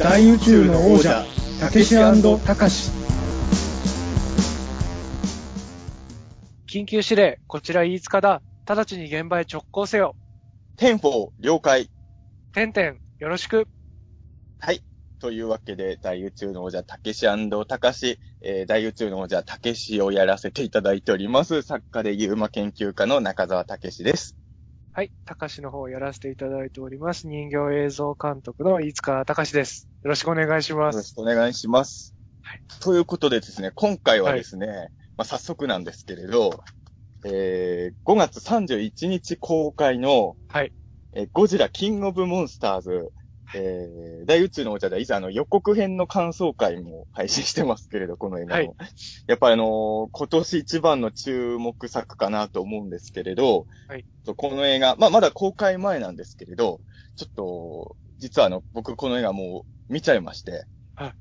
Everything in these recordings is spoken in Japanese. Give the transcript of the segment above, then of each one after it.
大宇宙の王者たけしたかし緊急指令、こちら飯塚だ。直ちに現場へ直行せよ。 Ten-four、了解。てんてん、よろしく。はい。というわけで、大宇宙の王者、たけしたかし、えー、大宇宙の王者、たけしをやらせていただいております。作家で UMA 研究家の中澤たけしです。はい、たかしの方をやらせていただいております。人形映像監督の飯塚たかしです。よろしくお願いしまよろしす。くお願いします。はいということでですね、今回はですね、まあ、早速なんですけれど、えー、5月31日公開の、はい。えーゴジラキングオブモンスターズ、えー、大宇宙のお茶では、いざあの予告編の感想会も配信してますけれど、この映画の。はいやっぱりあのー今年一番の注目作かなと思うんですけれど、はいこの映画、まあまだ公開前なんですけれど、ちょっと、実はあの、僕この映画もう見ちゃいまして、はい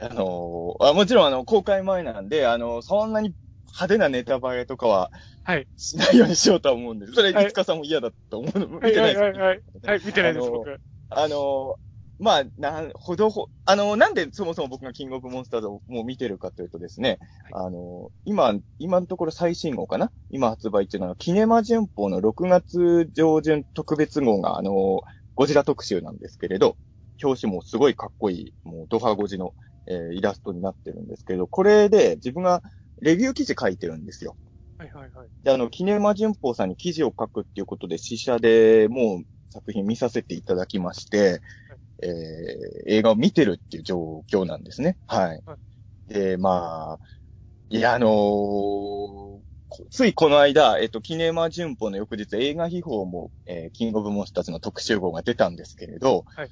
あのーあ、もちろんあの、公開前なんで、あのそんなに派手なネタバレとかははい。しないようにしようとは思うんです。それ、はいいつかさんも嫌だと思うの、はい、はい、見てないですはい、はい。はい、見てないです、僕。あの、まあ、なん、ほどほ、あの、なんでそもそも僕がキングオブモンスターズをもう見てるかというとですね、はあの、今、今のところ最新号かな？今発売中のキネマ旬報の6月上旬特別号が、あの、ゴジラ特集なんですけれど、表紙もすごいかっこいい、もうドハゴジの、えーイラストになってるんですけど、これで自分がレビュー記事書いてるんですよ。はい、はい、はい。で、あの、キネマ旬報さんに記事を書くっていうことで、試写でもう作品見させていただきまして、えー、映画を見てるっていう状況なんですね。はい。はで、まあ、いや、あのーこついこの間、えっと、キネマ旬報の翌日、映画秘宝も、えーキングオブモンスターズの特集号が出たんですけれど、はい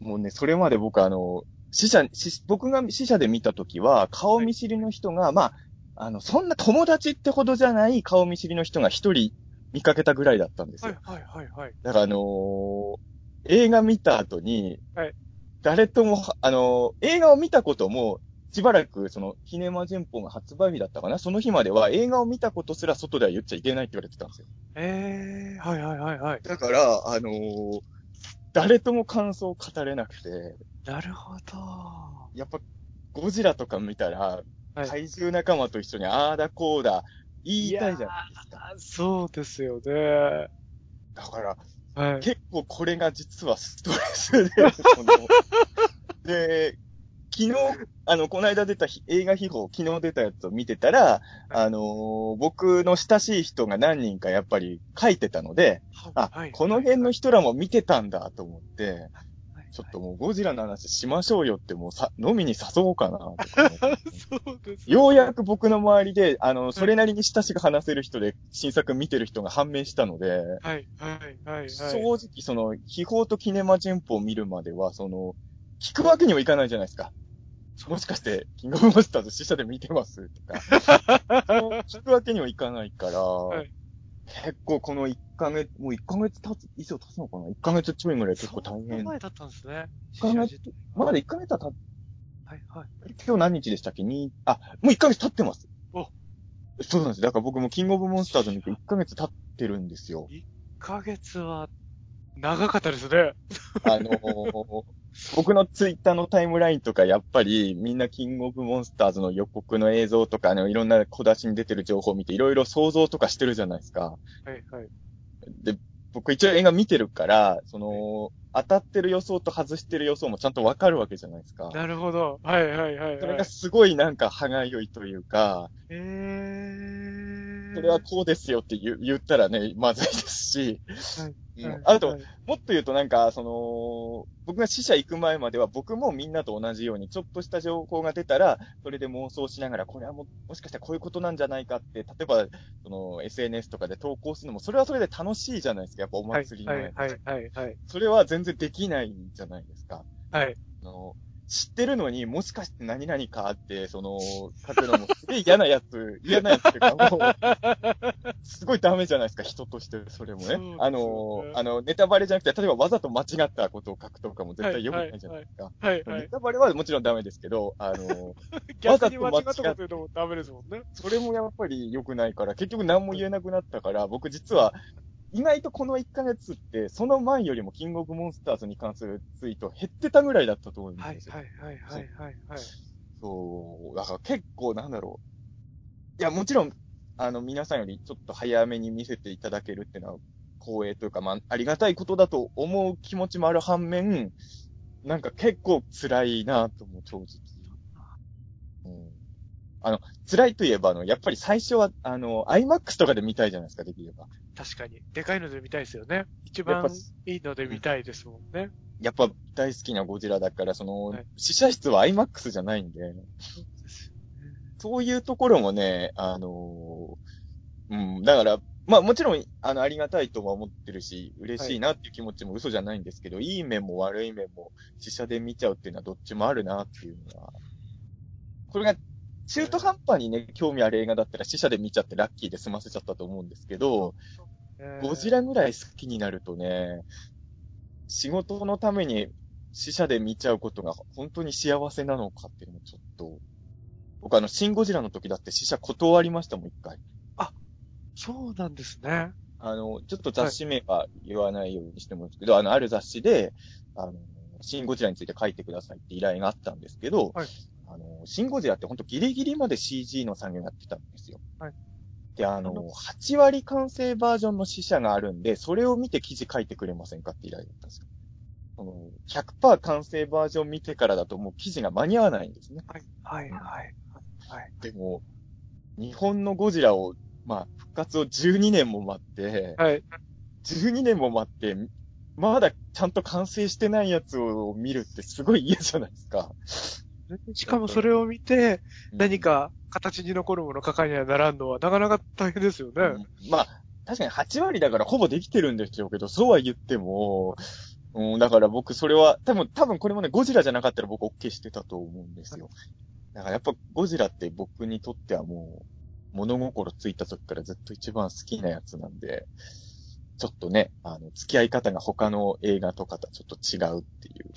もうね、それまで僕あの、死者、死僕が死者で見たときは、顔見知りの人が、まあ、あの、そんな友達ってほどじゃない顔見知りの人が一人見かけたぐらいだったんですよ。はい、はい、はい、はい。だからあのー映画見た後に、はい誰とも、あのー映画を見たことも、しばらく、その、キネマ旬報が発売日だったかな？その日までは映画を見たことすら外では言っちゃいけないって言われてたんですよ。えー、はい、はい、はい、はい。だから、あのー誰とも感想を語れなくて、なるほど。やっぱ、ゴジラとか見たら、はい怪獣仲間と一緒にあーだこーだ言いたいじゃないですか。あそうですよね。だから、はい。結構これが実はストレスで、そので、昨日、あの、この間出たひ映画秘宝、昨日出たやつを見てたら、あのー僕の親しい人が何人かやっぱり書いてたので、あ、はいこの辺の人らも見てたんだと思って、はいちょっともうゴジラの話しましょうよってもうさ、飲みに誘おうかなとか そうです。ようやく僕の周りで、あの、それなりに親しく話せる人で新作見てる人が判明したので、はい、はい、はい、はい。正直その、秘宝とキネマ旬報を見るまでは、その、聞くわけにはいかないじゃないですか。もしかして、キングオブモンスターズ試写で見てますとか。聞くわけにはいかないから、い結構この1ヶ月、もう1ヶ月経つ、以上経つのかな ?1 ヶ月ちょいぐらい結構大そん。前だったんですね。一ヶ月まだ1ヶ月は経っはい、はい。今日何日でしたっけ？にあ、もう1ヶ月経ってます。おそうなんです。だから僕もキングオブモンスターズ見て1ヶ月経ってるんですよ。1ヶ月は、長かったですね。あのー 僕のツイッターのタイムラインとか、やっぱりみんなキングオブモンスターズの予告の映像とか、あの、いろんな小出しに出てる情報を見て、いろいろ想像とかしてるじゃないですか。はい、はい。で、僕一応映画見てるから、その、当たってる予想と外してる予想もちゃんとわかるわけじゃないですか。なるほど。はい、はい、はい。それがすごいなんか歯がゆいというか、えー。それはこうですよって言う言ったらね、まずいですし、はいうんはいあと、はいもっと言うとなんか、その、僕が死者行く前までは僕もみんなと同じように、ちょっとした情報が出たら、それで妄想しながら、これはも、もしかしたらこういうことなんじゃないかって、例えば、その、SNS とかで投稿するのも、それはそれで楽しいじゃないですか、やっぱおはい、祭りの。はい、はい、はい、はい。それは全然できないじゃないですか。はい。あの、知ってるのに、もしかして何々かって、その、書くのも、すげえ嫌なやつ、嫌なやつっていうか、もう、すごいダメじゃないですか、人として、それもね。ねあの、あの、ネタバレじゃなくて、例えばわざと間違ったことを書くとかも絶対良くないじゃないですか。はい、はい。ネタバレはもちろんダメですけど、あの、逆に間違ったこと言うのもダメですもんね。それもやっぱり良くないから、結局何も言えなくなったから、僕実は、意外とこの1ヶ月って、その前よりもキングオブモンスターズに関するツイート減ってたぐらいだったと思うんはいですよ。はいはいはいはいはい。そう、だから結構なんだろう。いや、もちろん、あの、皆さんよりちょっと早めに見せていただけるっていうのは光栄というか、まあ、ありがたいことだと思う気持ちもある反面、なんか結構辛いなと思う、正直。うん。あの、辛いといえば、あの、やっぱり最初は、あの、IMAX とかで見たいじゃないですか、できれば。確かに。でかいので見たいですよね。一番ぱいいので見たいですもんね。やっぱ大好きなゴジラだから、その、はい試写室は IMAX じゃないんで、そうですよね。そういうところもね、あのーうん、だから、まあもちろん、あの、ありがたいとは思ってるし、嬉しいなっていう気持ちも嘘じゃないんですけど、い、い面も悪い面も、試写で見ちゃうっていうのはどっちもあるなっていうのは、これが、中途半端にね、興味ある映画だったら試写で見ちゃってラッキーで済ませちゃったと思うんですけど、えーゴジラぐらい好きになるとね、仕事のために死者で見ちゃうことが本当に幸せなのかっていうのもちょっと、僕あの、シンゴジラの時だって死者断りましたもん、一回。そうなんですね。あの、ちょっと雑誌名は言わないようにしてもらうんですけど、あの、ある雑誌で、あの、シンゴジラについて書いてくださいって依頼があったんですけど、はいあの、シンゴジラって本当ギリギリまで CG の作業やってたんですよ。はいで、あの、あの8割完成バージョンの死者があるんで、それを見て記事書いてくれませんかって依頼だったんですよ。その100%完成バージョン見てからだともう記事が間に合わないんですね。はい、はい、はい。はい。でも、日本のゴジラを、まあ、復活を12年も待って、はい。12年も待って、まだちゃんと完成してないやつを見るってすごい嫌じゃないですか。しかもそれを見て、何か形に残るもの書かにはならんのはなかなか大変ですよね。うんまあ、確かに8割だからほぼできてるんでしょうけど、そうは言っても、うん、だから僕それは、多分、多分これもね、ゴジラじゃなかったら僕 OK してたと思うんですよ。だからやっぱゴジラって僕にとってはもう、物心ついた時からずっと一番好きなやつなんで、ちょっとね、あの、付き合い方が他の映画とかとはちょっと違うっていう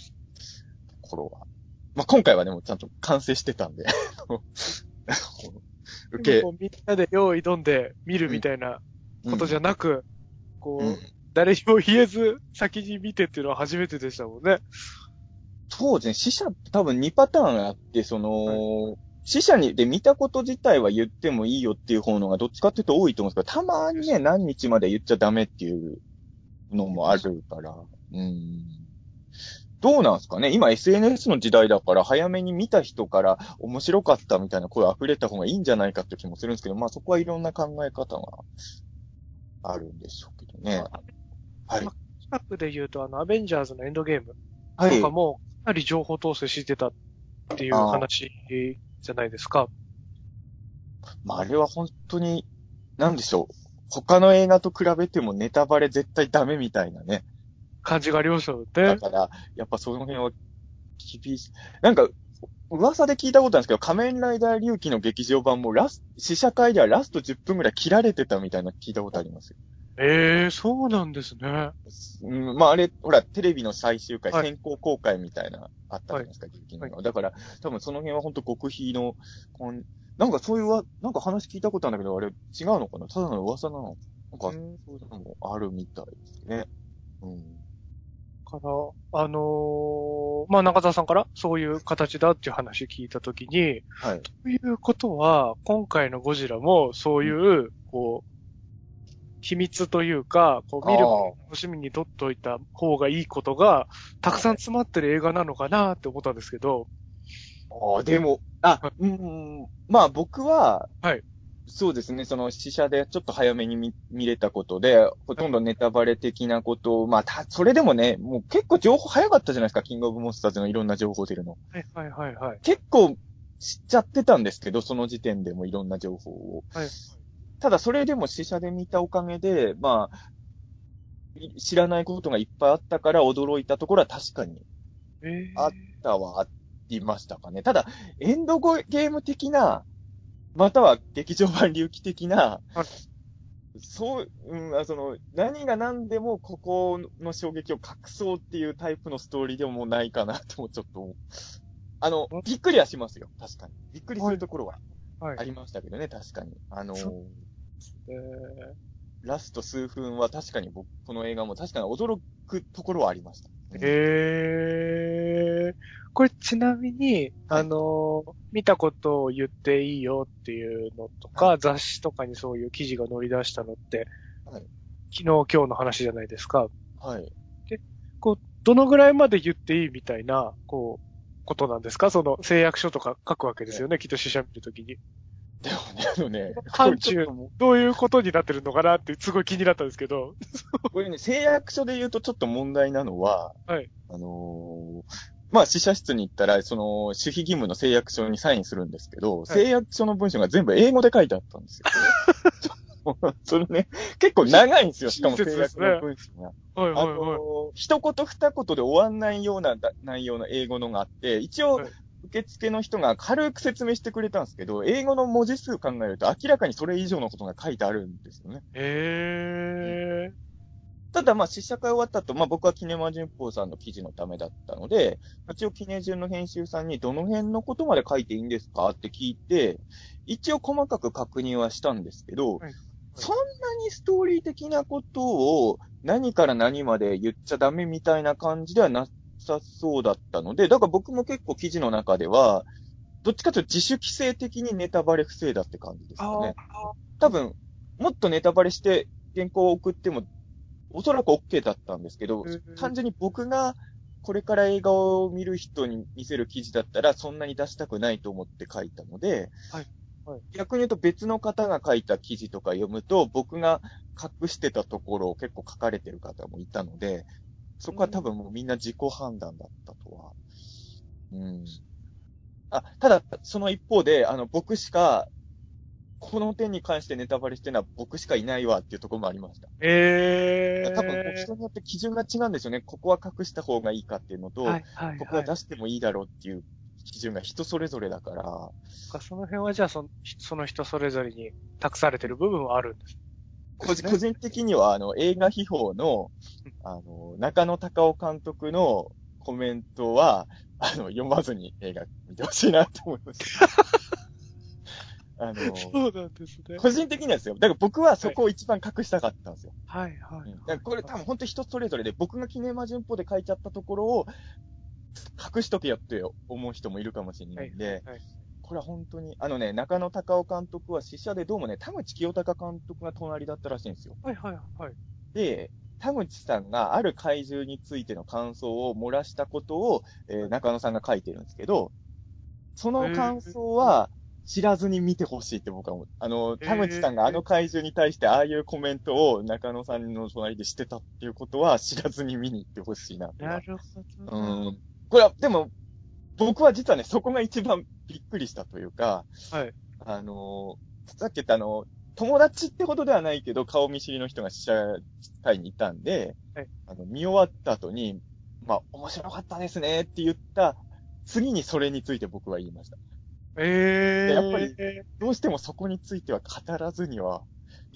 ところは。まあ、今回はでもちゃんと完成してたんで、受け、みんなで用意どんで見るみたいなことじゃなく、こう、うん。誰にも言えず先に見てっていうのは初めてでしたもんね。そうですね、死者って多分2パターンあって、その、死者にで見たこと自体は言ってもいいよっていう方のがどっちかっていうと多いと思うんですけど、たまにね、何日まで言っちゃダメっていうのもあるから、うん。どうなんですかね？今 SNS の時代だから早めに見た人から面白かったみたいな声溢れた方がいいんじゃないかって気もするんですけど、まあそこはいろんな考え方があるんでしょうけどね。はい。近くで言うと、あの、アベンジャーズのエンドゲームはいとか。も、かなり情報統制してたっていう話じゃないですか。まあ、あれは本当に、なんでしょう。他の映画と比べてもネタバレ絶対ダメみたいなね。感じがありましたよね。だから、やっぱその辺は厳しい。なんか、噂で聞いたことあるんですけど、仮面ライダー龍騎の劇場版もラス、試写会ではラスト10分くらい切られてたみたいな聞いたことありますよ。ええそうなんですね。うん、まああれ、ほら、テレビの最終回、はい先行公開みたいな、あったじゃないですか、龍騎の。だから、多分その辺は本当極秘の、こんなんかそういうわ、なんか話聞いたことあるんだけど、あれ違うのかな？ただの噂なのなんか、うんそういうのもあるみたいですね。うん。から、あのーまあ、中澤さんからそういう形だっていう話聞いたときに、はい。ということは、今回のゴジラもそういう、こう、秘密というか、こう見る方楽しみに取っといた方がいいことが、たくさん詰まってる映画なのかなって思ったんですけど、ああ、でも、あ、うん、まあ僕は、はい。そうですね、その試写でちょっと早めに見見れたことで、ほとんどネタバレ的なことを、まあた、それでもね、もう結構情報早かったじゃないですか、キングオブモンスターズのいろんな情報出るの。はいはいはいはい。結構知っちゃってたんですけど、その時点でもいろんな情報を。はい。ただそれでも試写で見たおかげで、まあ、い知らないことがいっぱいあったから驚いたところは確かにえーあたはありましたかね。ただ、エンドゴゲーム的な、または劇場版隆起的な、はいそう、うん、あその、何が何でもここの衝撃を隠そうっていうタイプのストーリーでももうないかなともちょっと。あの、びっくりはしますよ。確かに。びっくりするところははいあ。りましたけどね、確かに。あのーそえラスト数分は確かに僕、この映画も確かに驚くところはありました。うんへえ。これちなみに、はいあの、見たことを言っていいよっていうのとか、は雑誌とかにそういう記事が載り出したのって、はい昨日今日の話じゃないですか。はい。こう、どのぐらいまで言っていいみたいな、こう、ことなんですか？その誓約書とか書くわけですよね、きっと死者見るときに。でもね、あのね、どういうことになってるのかなって、すごい気になったんですけど。これね、誓約書で言うとちょっと問題なのは、はい。あのーまあ、死者室に行ったら、その、守秘義務の誓約書にサインするんですけど、い誓約書の文章が全部英語で書いてあったんですよ。それね、結構長いんですよ、しかも誓約の文章が。はいはいあのはい。ー一言二言で終わんないようなだ内容の英語のがあって、一応はい、受付の人が軽く説明してくれたんですけど、英語の文字数考えると明らかにそれ以上のことが書いてあるんですよね。へえ。ただ、まあ、試写会終わった後、まあ、僕はキネマ旬報さんの記事のためだったので、一応キネ旬の編集さんにどの辺のことまで書いていいんですかって聞いて、一応細かく確認はしたんですけど、はいそんなにストーリー的なことを何から何まで言っちゃダメみたいな感じではなさそうだったので、だから僕も結構記事の中では、どっちかというと自主規制的にネタバレ不正だって感じですよね。多分、もっとネタバレして原稿を送っても、おそらく OK だったんですけどうん、単純に僕がこれから映画を見る人に見せる記事だったら、そんなに出したくないと思って書いたので、はい。はい。逆に言うと別の方が書いた記事とか読むと、僕が隠してたところを結構書かれてる方もいたので、そこは多分もうみんな自己判断だったとは。うん。あ、ただ、その一方で、あの、僕しか、この点に関してネタバレしてるのは僕しかいないわっていうところもありました。へえ。多分、人によって基準が違うんですよね。ここは隠した方がいいかっていうのと、はいはいここは出してもいいだろうっていう基準が人それぞれだから、かその辺はじゃあその、その人それぞれに託されてる部分はあるんです。個人的には、あの、映画秘宝の、あの、中野隆夫監督のコメントは、あの、読まずに映画見てほしいなと思いました。あの、そうなんですね。個人的にはですよ。だから僕はそこを一番隠したかったんですよ。はいはい。だからこれ多分本当人それぞれで、僕がキネマ旬報で書いちゃったところを、隠しとけよって思う人もいるかもしれないんで、はいこれは本当に、あのね、中野隆夫監督は試写でどうもね、田口清隆監督が隣だったらしいんですよ。はいはいはい。で、田口さんがある怪獣についての感想を漏らしたことを、えー中野さんが書いてるんですけど、その感想は知らずに見てほしいって僕は思う。あの、田口さんがあの怪獣に対してああいうコメントを中野さんの隣でしてたっていうことは知らずに見に行ってほしいななるほど。うん。これは、でも、僕は実はね、そこが一番びっくりしたというか、はい。あのーさっき言ったあの、友達ってほどではないけど、顔見知りの人が試写会にいたんで、はいあの、見終わった後に、まあ、面白かったですねって言った、次にそれについて僕は言いました。ええやっぱりどうしてもそこについては語らずには、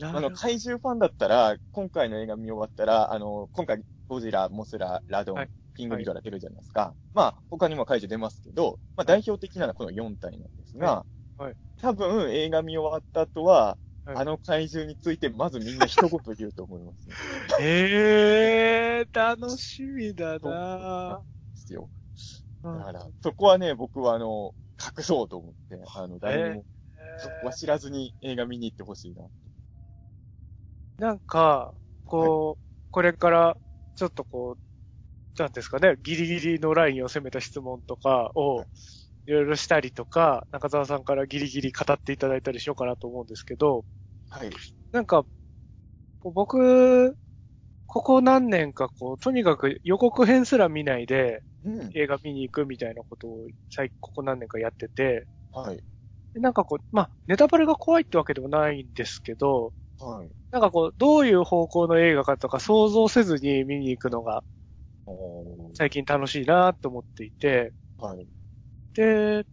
あの、怪獣ファンだったら、今回の映画見終わったら、あの、今回、ゴジラ、モスラ、ラドン、はいキングギドラ出るじゃないですか。まあ、他にも怪獣出ますけど、まあ、代表的なのはこの4体なんですが、はいはい多分映画見終わった後は、はいあの怪獣についてまずみんな一言言うと思います、ね。ええ楽しみだなですよ。ぁ。だから、そこはね、僕はあの、隠そうと思って、あの、誰にも、そこは知らずに映画見に行ってほしいな。なんか、こう、これから、ちょっとこう、なんですかね、ギリギリのラインを攻めた質問とかをはい、いろいろしたりとか、中澤さんからギリギリ語っていただいたりしようかなと思うんですけど、はい。なんか、僕、ここ何年かこう、とにかく予告編すら見ないでうん。映画見に行くみたいなことを最ここ何年かやってて、はい。でなんかこう、まあ、ネタバレが怖いってわけでもないんですけど、はい。なんかこう、どういう方向の映画かとか想像せずに見に行くのが最近楽しいなと思っていて、はい。で、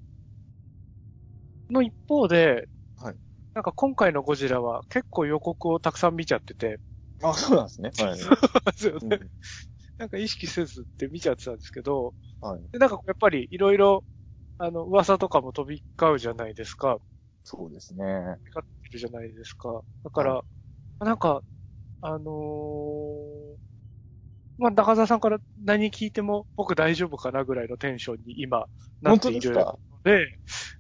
の一方で、はいなんか今回のゴジラは結構予告をたくさん見ちゃってて、あ、そうなんですね。はい。ですようんねなんか意識せずって見ちゃってたんですけど、はい。でなんかやっぱりいろいろ、あの、噂とかも飛び交うじゃないですか。そうですね。飛び交ってるじゃないですか。だから、なんか、あのーまあ、中澤さんから何聞いても僕大丈夫かなぐらいのテンションに今なっている本当でで、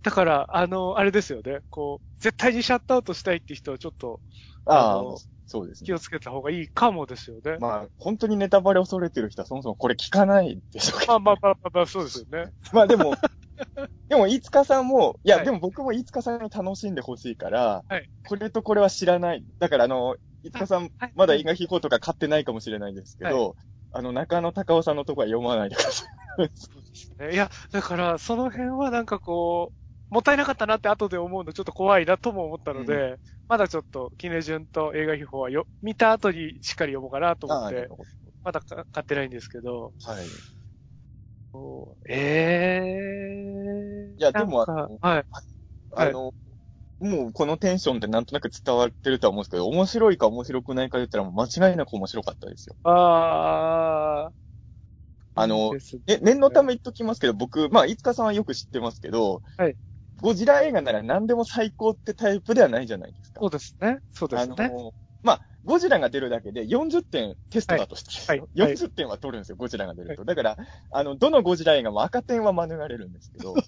だから、あの、あれですよね、こう、絶対にシャットアウトしたいって人はちょっとああそうですね。気をつけた方がいいかもですよね。まあ、本当にネタバレ恐れてる人はそもそもこれ聞かないでしょうけど。まあまあまあまあまあ、そうですよね。まあでも、でも、飯塚さんも、いや、はいでも僕も飯塚さんに楽しんでほしいから、はいこれとこれは知らない。だから、あの、飯塚さん、はいまだ映画秘宝とか買ってないかもしれないですけど、あの、中野隆夫さんのとこは読まないでください。そうですね。いや、だから、その辺はなんかこう、もったいなかったなって後で思うのちょっと怖いなとも思ったので、まだちょっと、キネジュンと映画秘宝はよ、見た後にしっかり読もうかなと思ってまだか買ってないんですけど、どはい。ええー。いやでもなんかあのはい。あの、もうこのテンションってなんとなく伝わってるとは思うんですけど、面白いか面白くないか言ったらもう間違いなく面白かったですよ。ああ。あのねえ、念のため言っときますけど、僕、まあ、飯塚さんはよく知ってますけど、はい。ゴジラ映画なら何でも最高ってタイプではないじゃないですか。そうですね。そうですね。あの、まあ、ゴジラが出るだけで40点テストだとしてはいはい40点は取るんですよ、ゴジラが出ると。だから、あの、どのゴジラ映画も赤点は免れるんですけど、もう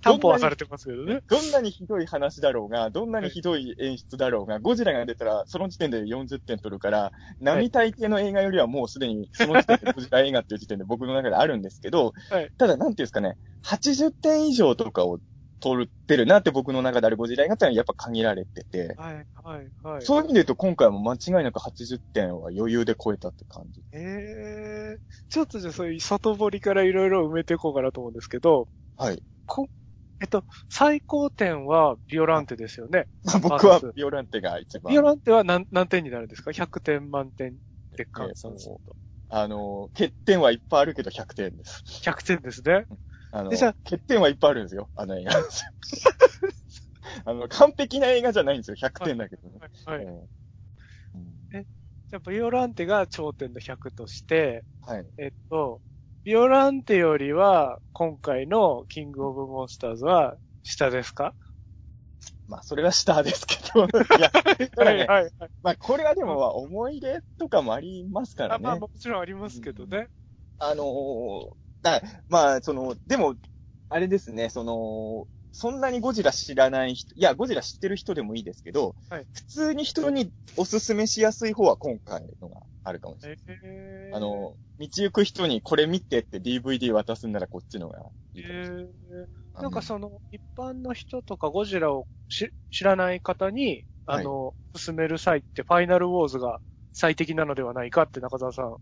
担保はされててますけどね。どんなにひどい話だろうが、どんなにひどい演出だろうが、ゴジラが出たら、その時点で40点取るから、並大抵の映画よりはもうすでに、その時点でゴジラ映画っていう時点で僕の中であるんですけど、はい。ただ、なんていうんですかね、80点以上とかを取ってるなって僕の中であるゴジラ映画ってのはやっぱ限られてて、はい、はい、はい。そういう意味で言うと今回も間違いなく80点は余裕で超えたって感じ。ええちょっとじゃあそういう外堀からいろいろ埋めていこうかなと思うんですけど、はい。こ、えっと、最高点はビオランテですよね。ま あ僕はビオランテが一番。ビオランテは何、何点になるんですか ?100 点満点で換算すると。あの、欠点はいっぱいあるけど100点です。100点ですね。あの、欠点はいっぱいあるんですよ、あの映画。あの、完璧な映画じゃないんですよ、100点だけどね。はい。うんじゃあ、ビオランテが頂点の100として、はい。えっと、ビオランテよりは、今回のキングオブモンスターズは下ですか？まあ、それは下ですけど。いや、ただね、はい、はい。まあ、これはでも、まあ思い出とかもありますからね。あまあ、もちろんありますけどね。あのーだまあ、その、でも、あれですね、その、そんなにゴジラ知らない人、いや、ゴジラ知ってる人でもいいですけど、はい。普通に人におすすめしやすい方は今回のがあるかもしれない。えー、あの、道行く人にこれ見てって DVD 渡すんならこっちのがいいかもしれない。えー、なんかその、一般の人とかゴジラをし知らない方に、あの、勧める際って、ファイナルウォーズが最適なのではないかって中澤さん。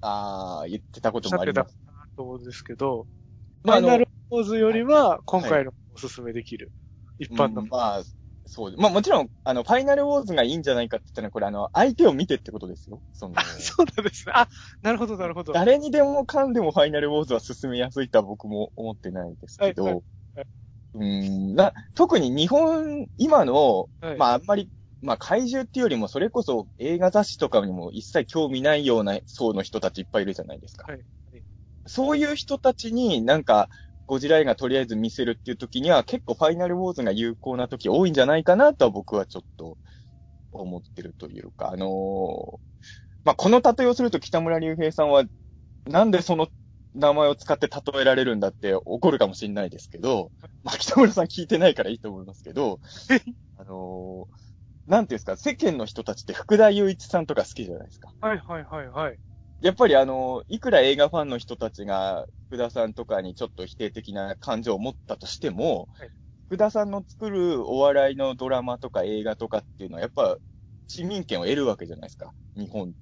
ああ、言ってたこともあります。と思うんですけど、まあ、あのファイナルウォーズよりは、今回のおすすめできる。一般の。うんまあ、そう。まあもちろん、あの、ファイナルウォーズがいいんじゃないかって言ったら、これあの、相手を見てってことですよ。その、そうなんですね。あ、なるほど、なるほど。誰にでもかんでもファイナルウォーズは進めやすいとは僕も思ってないですけど、はいはいはうーんな、特に日本、今の、はいまああんまり、まあ怪獣っていうよりも、それこそ映画雑誌とかにも一切興味ないような層の人たちいっぱいいるじゃないですか。はいはいそういう人たちになんか、ゴジラ映画とりあえず見せるっていう時には結構ファイナルウォーズが有効な時多いんじゃないかなとは僕はちょっと思ってるというか、あのーまあ、この例えをすると北村隆平さんはなんでその名前を使って例えられるんだって怒るかもしれないですけど、まあ、北村さん聞いてないからいいと思いますけど、あのーなんていうんですか、世間の人たちって福田雄一さんとか好きじゃないですか。はい、はい、はい、はい。やっぱりあの、いくら映画ファンの人たちが、福田さんとかにちょっと否定的な感情を持ったとしても、はい福田さんの作るお笑いのドラマとか映画とかっていうのは、やっぱ、市民権を得るわけじゃないですか。日本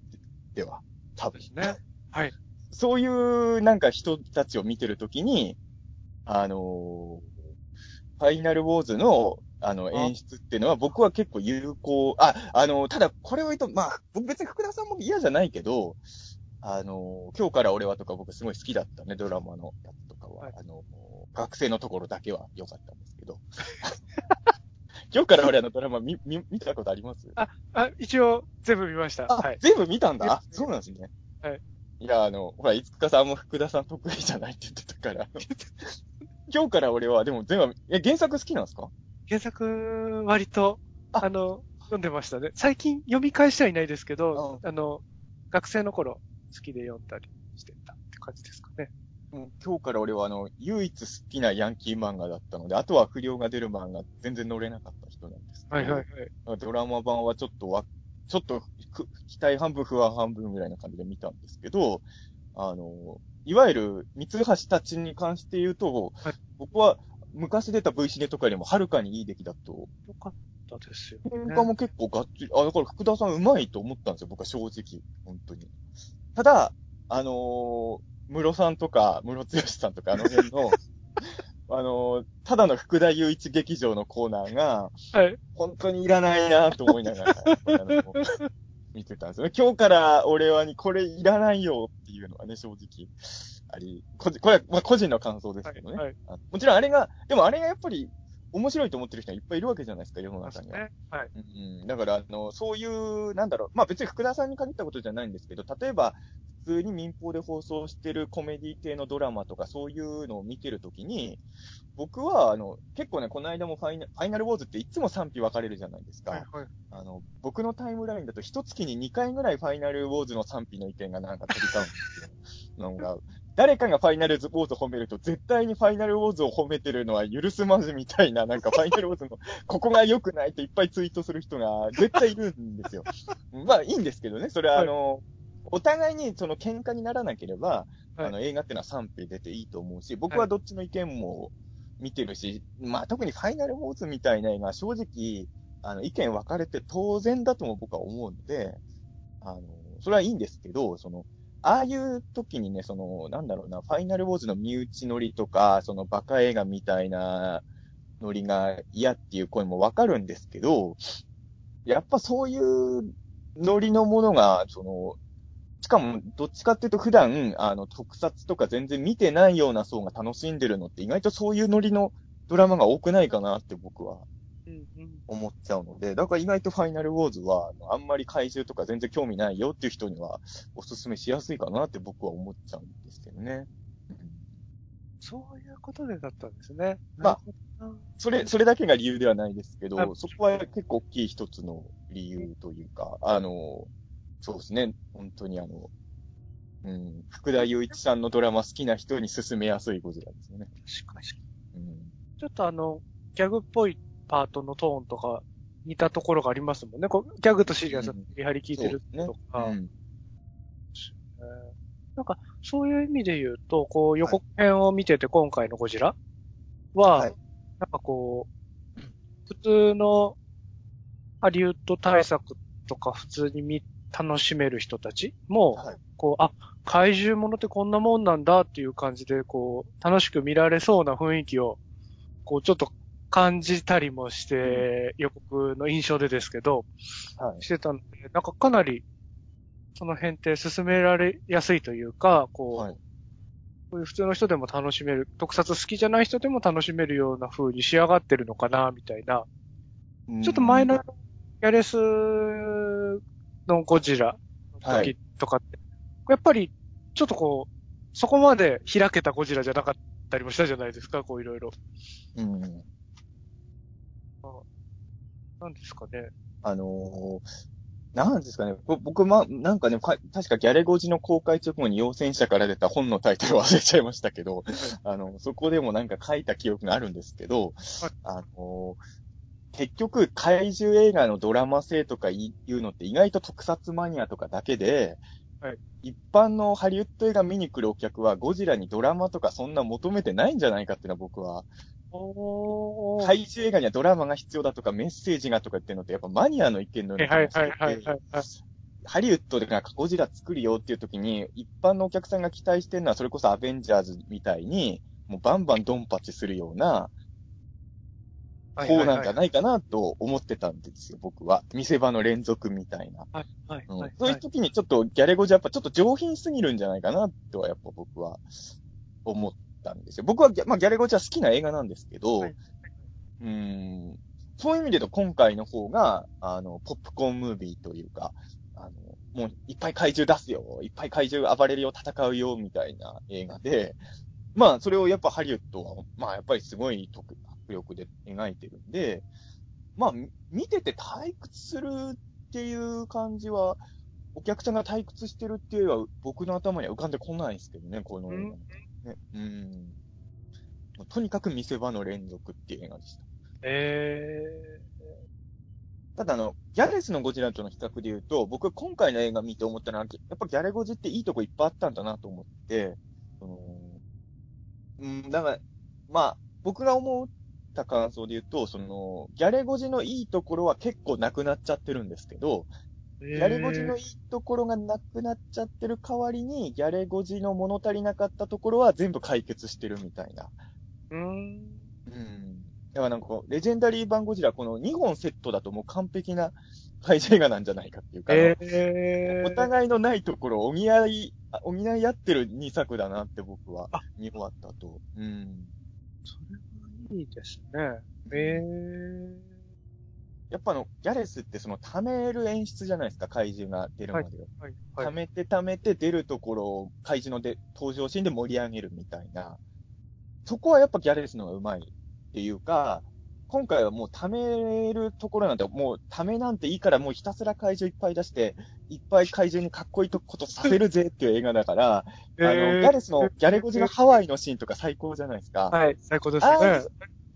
では。多分。ね。はい。そういうなんか人たちを見てるときに、あのーファイナルウォーズの、あの、あ演出っていうのは僕は結構有効、あ、あの、ただこれを言うと、まあ、僕別に福田さんも嫌じゃないけど、あの、今日から俺はとか僕すごい好きだったね、ドラマのやつとかは。はいあの、学生のところだけは良かったんですけど。今日から俺あのドラマ見、見、見たことあります？あ、一応、全部見ました。あ、はい。全部見たんだ？そうなんですね。はい。いや、あの、ほら、いつかさんも福田さん得意じゃないって言ってたから。今日から俺は、でも全部、え、原作好きなんですか？原作、割と、ああの、読んでましたね。最近読み返してはいないですけど、あの、学生の頃好きで読んだりしてたって感じですかね。もう今日から俺はあの、唯一好きなヤンキー漫画だったので、あとは不良が出る漫画全然乗れなかった人なんですけど、はいはいはい。ドラマ版はちょっとわ、ちょっとく期待半分不安半分ぐらいな感じで見たんですけど、あの、いわゆる三橋たちに関して言うと、はい僕は昔出た V シネとかよりもはるかにいい出来だと。よかったですよ喧ね。嘩も結構がっつり、あ、だから福田さんうまいと思ったんですよ、僕は正直。本当に。ただ、あのー、室さんとか、室剛さんとかあの辺の、あのー、ただの福田雄一劇場のコーナーが、はい。本当にいらないなと思いながら、あの見てたんですよね。今日から俺はにこれいらないよっていうのはね、正直。あり、これは、まあ、個人の感想ですけどね、はい。あもちろんあれが、でもあれがやっぱり面白いと思ってる人はいっぱいいるわけじゃないですか、世の中には。ね。はい。うん、だから、あの、そういう、なんだろう、まあ別に福田さんに限ったことじゃないんですけど、例えば、普通に民放で放送してるコメディ系のドラマとかそういうのを見てるときに、僕は、あの、結構ね、この間もファイナファイナルウォーズっていつも賛否分かれるじゃないですか。はい。はい。あの、僕のタイムラインだと一月に2回ぐらいファイナルウォーズの賛否の意見がなんか飛び交うんですよ。なんか、誰かがファイナルウォーズを褒めると、絶対にファイナルウォーズを褒めてるのは許すまじみたいな、なんかファイナルウォーズの、ここが良くないっていっぱいツイートする人が絶対いるんですよ。まあいいんですけどね、それはあの、お互いにその喧嘩にならなければ、はい。あの映画ってのは賛否出ていいと思うし、僕はどっちの意見も見てるし、まあ特にファイナルウォーズみたいな映画、正直、あの、意見分かれて当然だとも僕は思うので、あの、それはいいんですけど、その、ああいう時にね、その、なんだろうな、ファイナルウォーズの身内乗りとか、そのバカ映画みたいなノリが嫌っていう声もわかるんですけど、やっぱそういうノリのものが、その、しかも、どっちかっていうと普段、あの、特撮とか全然見てないような層が楽しんでるのって意外とそういうノリのドラマが多くないかなって僕は。思っちゃうので、だから意外とファイナルウォーズは、あんまり怪獣とか全然興味ないよっていう人にはおすすめしやすいかなって僕は思っちゃうんですけどね。そういうことでだったんですね。まあそれ、それだけが理由ではないですけあど、そこは結構大きい一つの理由というか、あの、そうですね、本当にあの、うん、福田雄一さんのドラマ好きな人に勧めやすいゴジラですよね。確かに。うん、ちょっとあの、ギャグっぽいパートのトーンとか似たところがありますもんね。こうギャグとシリアスうん。やはり聞いてるとか、うん、えーなんか、そういう意味で言うと、こう予告編を見てて今回のゴジラは、はい。なんかこう、普通のハリウッド対策とか普通に見、楽しめる人たちも、はい。こう、あ、怪獣ものってこんなもんなんだっていう感じで、こう、楽しく見られそうな雰囲気を、こう、ちょっと感じたりもして、予告の印象でですけど、はい。してたので、なんかかなり、その辺って進められやすいというか、こう、はい。こういう普通の人でも楽しめる、特撮好きじゃない人でも楽しめるような風に仕上がってるのかな、みたいな。ちょっと前のうんギャレスのゴジラの時とかって、やっぱり、ちょっとこう、そこまで開けたゴジラじゃなかったりもしたじゃないですか、こういろいろ。うん。なんですかね。あのーなんですかね、ぼ僕、ま、なんかね、か確かギャレゴジの公開直後に陽戦者から出た本のタイトル忘れちゃいましたけど、あの、そこでもなんか書いた記憶があるんですけど、あのー結局、怪獣映画のドラマ性とかいうのって意外と特撮マニアとかだけで、はい一般のハリウッド映画見に来るお客はゴジラにドラマとかそんな求めてないんじゃないかっていうのは僕は。怪獣映画にはドラマが必要だとかメッセージがとかっていうのってやっぱマニアの意見のようはいな気がしててはいはいはいはい。ハリウッドでなんかゴジラ作るよっていう時に、一般のお客さんが期待してるのはそれこそアベンジャーズみたいに、もうバンバンドンパチするような方なんじゃないかなと思ってたんですよ、僕は。見せ場の連続みたいな。はいはいうんはい。そういう時にちょっとギャレゴジやっぱちょっと上品すぎるんじゃないかなとはやっぱ僕は思ったんですよ。僕はギャ,、まあ、ギャレゴジは好きな映画なんですけど、はいうーんそういう意味で言うと今回の方が、あの、ポップコーンムービーというか、あの、もういっぱい怪獣出すよ、いっぱい怪獣暴れるよ、戦うよ、みたいな映画で、まあ、それをやっぱハリウッドは、まあ、やっぱりすごい特迫力で描いてるんで、まあ、み見てて退屈するっていう感じは、お客さんが退屈してるっていうよりは、僕の頭には浮かんでこないですけどね、この映画、うんね。うん。とにかく見せ場の連続っていう映画でした。えただあの、ギャレスのゴジラとの比較で言うと、僕今回の映画見て思ったのは、やっぱギャレゴジっていいとこいっぱいあったんだなと思って、そのうん、だから、まあ、僕が思った感想で言うと、その、ギャレゴジのいいところは結構なくなっちゃってるんですけど、ー、ギャレゴジのいいところがなくなっちゃってる代わりに、ギャレゴジの物足りなかったところは全部解決してるみたいな。うーん。うん。だからなんかこう、レジェンダリー版ゴジラ、この2本セットだともう完璧な怪獣映画なんじゃないかっていうか、えー、お互いのないところを補い、あ補い合ってる2作だなって僕はあ見終わったと。うん。それはいいですね。えー、やっぱあの、ギャレスってその溜める演出じゃないですか、怪獣が出るまでを。はい、はい。溜めて溜めて出るところを怪獣ので登場シーンで盛り上げるみたいな。そこはやっぱギャレスの方がうまいっていうか、今回はもう溜めるところなんて、もう溜めなんていいからもうひたすら怪獣いっぱい出して、いっぱい怪獣にかっこいいことさせるぜっていう映画だから、えーあの、ギャレスの、ギャレゴジのハワイのシーンとか最高じゃないですか。はい、最高ですあねー。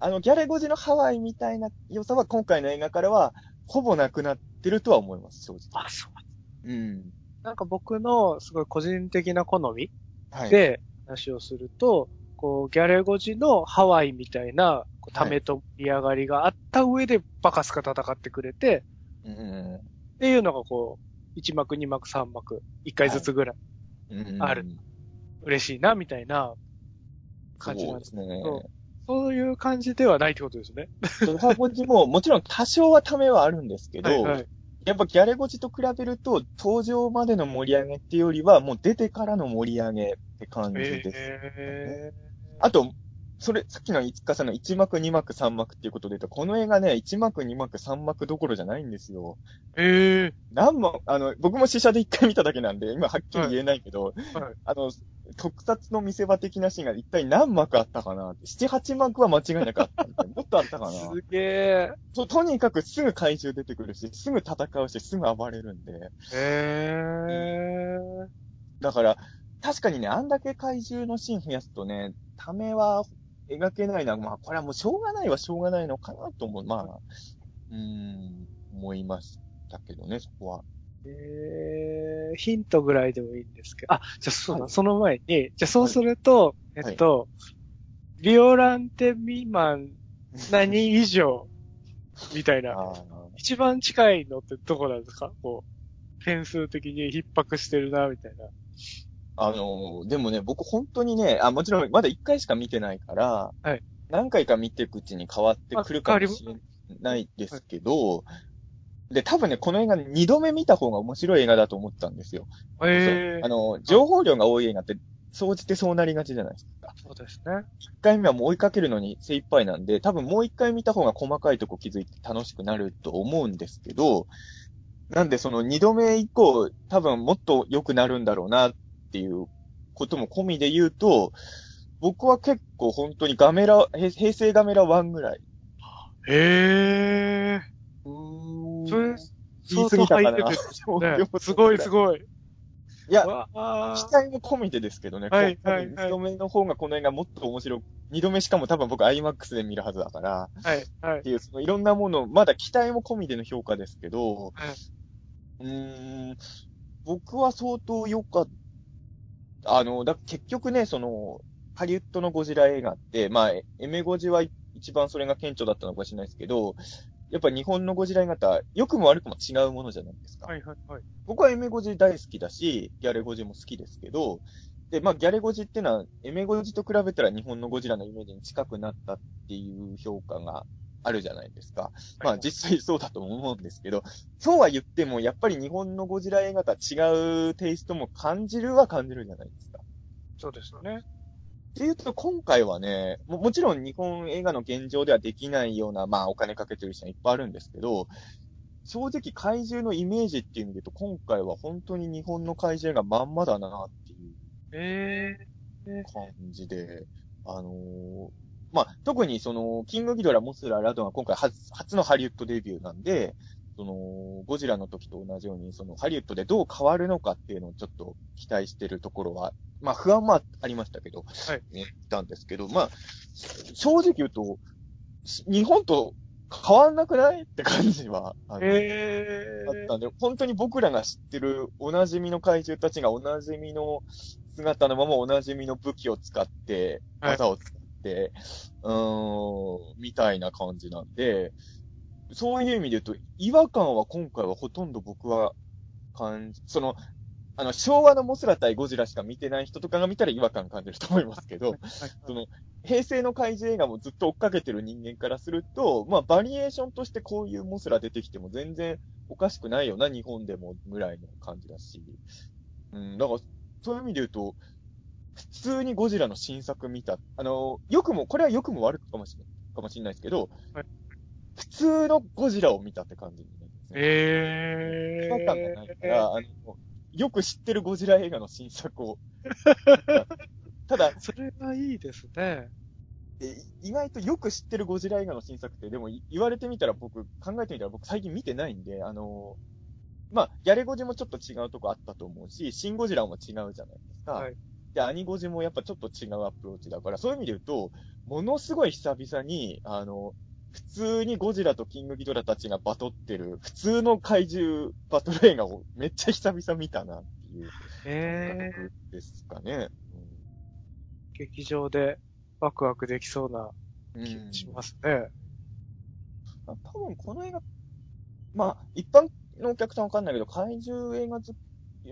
あの、ギャレゴジのハワイみたいな良さは今回の映画からは、ほぼなくなってるとは思います、正直。あ、そう。うん。なんか僕のすごい個人的な好みはい。で話をすると、こう、ギャレゴジのハワイみたいな、こうためと盛り上がりがあった上でバカスカ戦ってくれて、うん。っていうのがこう、1幕、2幕、3幕、1回ずつぐらいうんある。嬉しいな、みたいな感じなんです。そうですね。そういう感じではないってことですね。ドラゴジも、もちろん多少はためはあるんですけど、はい、はい。やっぱギャレゴジと比べると、登場までの盛り上げっていうよりは、もう出てからの盛り上げって感じです。えあと、それ、さっきの五日さんの1幕、2幕、3幕っていうことで言うと、この映画ね、1幕、2幕、3幕どころじゃないんですよ。ー、え何幕、あの、僕も試写で1回見ただけなんで、今はっきり言えないけど、ー、はい。あの、特撮の見せ場的なシーンが一体何幕あったかなって。7、8幕は間違いなかった。もっとあったかなすげえ。ととにかくすぐ怪獣出てくるし、すぐ戦うし、すぐ暴れるんで。えー、だから、確かにね、あんだけ怪獣のシーン増やすとね、ためは描けないな。まあ、これはもうしょうがないはしょうがないのかなと思う。まあ、うーん、思いましたけどね、そこは。えー、ヒントぐらいでもいいんですけど。あ、じゃあそうだ、はいその前に、じゃあそうすると、はいえっと、ビオランテ未満何以上みたいな。あ一番近いのってどこなんですか？こう、点数的に逼迫してるな、みたいな。あの、でもね、僕本当にね、あ、もちろんまだ1回しか見てないから、はい何回か見ていくうちに変わってくるかもしれないですけど、で、多分ね、この映画2度目見た方が面白い映画だと思ったんですよ。えそうあの、情報量が多い映画って、総じてそうなりがちじゃないですか。そうですね。1回目はもう追いかけるのに精一杯なんで、多分もう1回見た方が細かいとこ気づいて楽しくなると思うんですけど、なんでその2度目以降、多分もっと良くなるんだろうなっていうことも込みで言うと、僕は結構本当にガメラ、平平成ガメラ1ぐらい。ええうーんそれ、言い過ぎたかなね。すごいすい。ごい。いや、期待も込みでですけどね。はいはいはい2度目の方がこの映画もっと面白く、2度目しかも多分僕 IMAX で見るはずだから、はい、はいっ。ていう、そのいろんなもの、まだ期待も込みでの評価ですけど、はいうーん、僕は相当良かった。あの、だ結局ね、その、ハリウッドのゴジラ映画って、まあ、エメゴジは一番それが顕著だったのかもしれないですけど、やっぱ日本のゴジラ映画って良くも悪くも違うものじゃないですか。はい、はい、はい。僕はエメゴジ大好きだし、ギャレゴジも好きですけど、で、まあ、ギャレゴジってのは、エメゴジと比べたら日本のゴジラのイメージに近くなったっていう評価があるじゃないですか。まあ、実際そうだと思うんですけど、そうは言っても、やっぱり日本のゴジラ映画とは違うテイストも感じるは感じるじゃないですか。そうですね。っていうと、今回はねも、もちろん日本映画の現状ではできないような、まあ、お金かけてる人はいっぱいあるんですけど、正直怪獣のイメージっていう意味で言うと、今回は本当に日本の怪獣がまんまだなっていうええ感じで、あのーまあ、特にその、キングギドラ、モスラ、ラドンは今回初初のハリウッドデビューなんで、その、ゴジラの時と同じように、その、ハリウッドでどう変わるのかっていうのをちょっと期待してるところは、まあ、不安もありましたけど、はい。ね、たんですけど、まあ、正直言うと、日本と変わんなくないって感じは、あのえあったんで、本当に僕らが知ってるおなじみの怪獣たちがおなじみの姿のままおなじみの武器を使って、はい技を使って、うーん、みたいな感じなんで、そういう意味で言うと、違和感は今回はほとんど僕は感じ、その、あの、昭和のモスラ対ゴジラしか見てない人とかが見たら違和感感じると思いますけど、その、平成の怪獣映画もずっと追っかけてる人間からすると、まあ、バリエーションとしてこういうモスラ出てきても全然おかしくないよな、日本でもぐらいの感じだし。うん、だから、そういう意味で言うと、普通にゴジラの新作見た。あの、良くも、これは良くも悪くかもしれない、かもしれないですけど、はい普通のゴジラを見たって感じになりますね。え違和感がないから、あの、よく知ってるゴジラ映画の新作を。ただ、それはいいですね。え意外とよく知ってるゴジラ映画の新作って、でもい言われてみたら僕、考えてみたら僕最近見てないんで、あのまあ、ギャレゴジもちょっと違うとこあったと思うし、シンゴジラも違うじゃないですか。はいで、アニゴジもやっぱちょっと違うアプローチだから、そういう意味で言うと、ものすごい久々に、あの、普通にゴジラとキングギドラたちがバトってる、普通の怪獣バトル映画をめっちゃ久々見たなっていうえ感覚ですかね。ー、劇場でワクワクできそうなうん気がしますね。多分この映画、まあ、一般のお客さんわかんないけど、怪獣映画好き、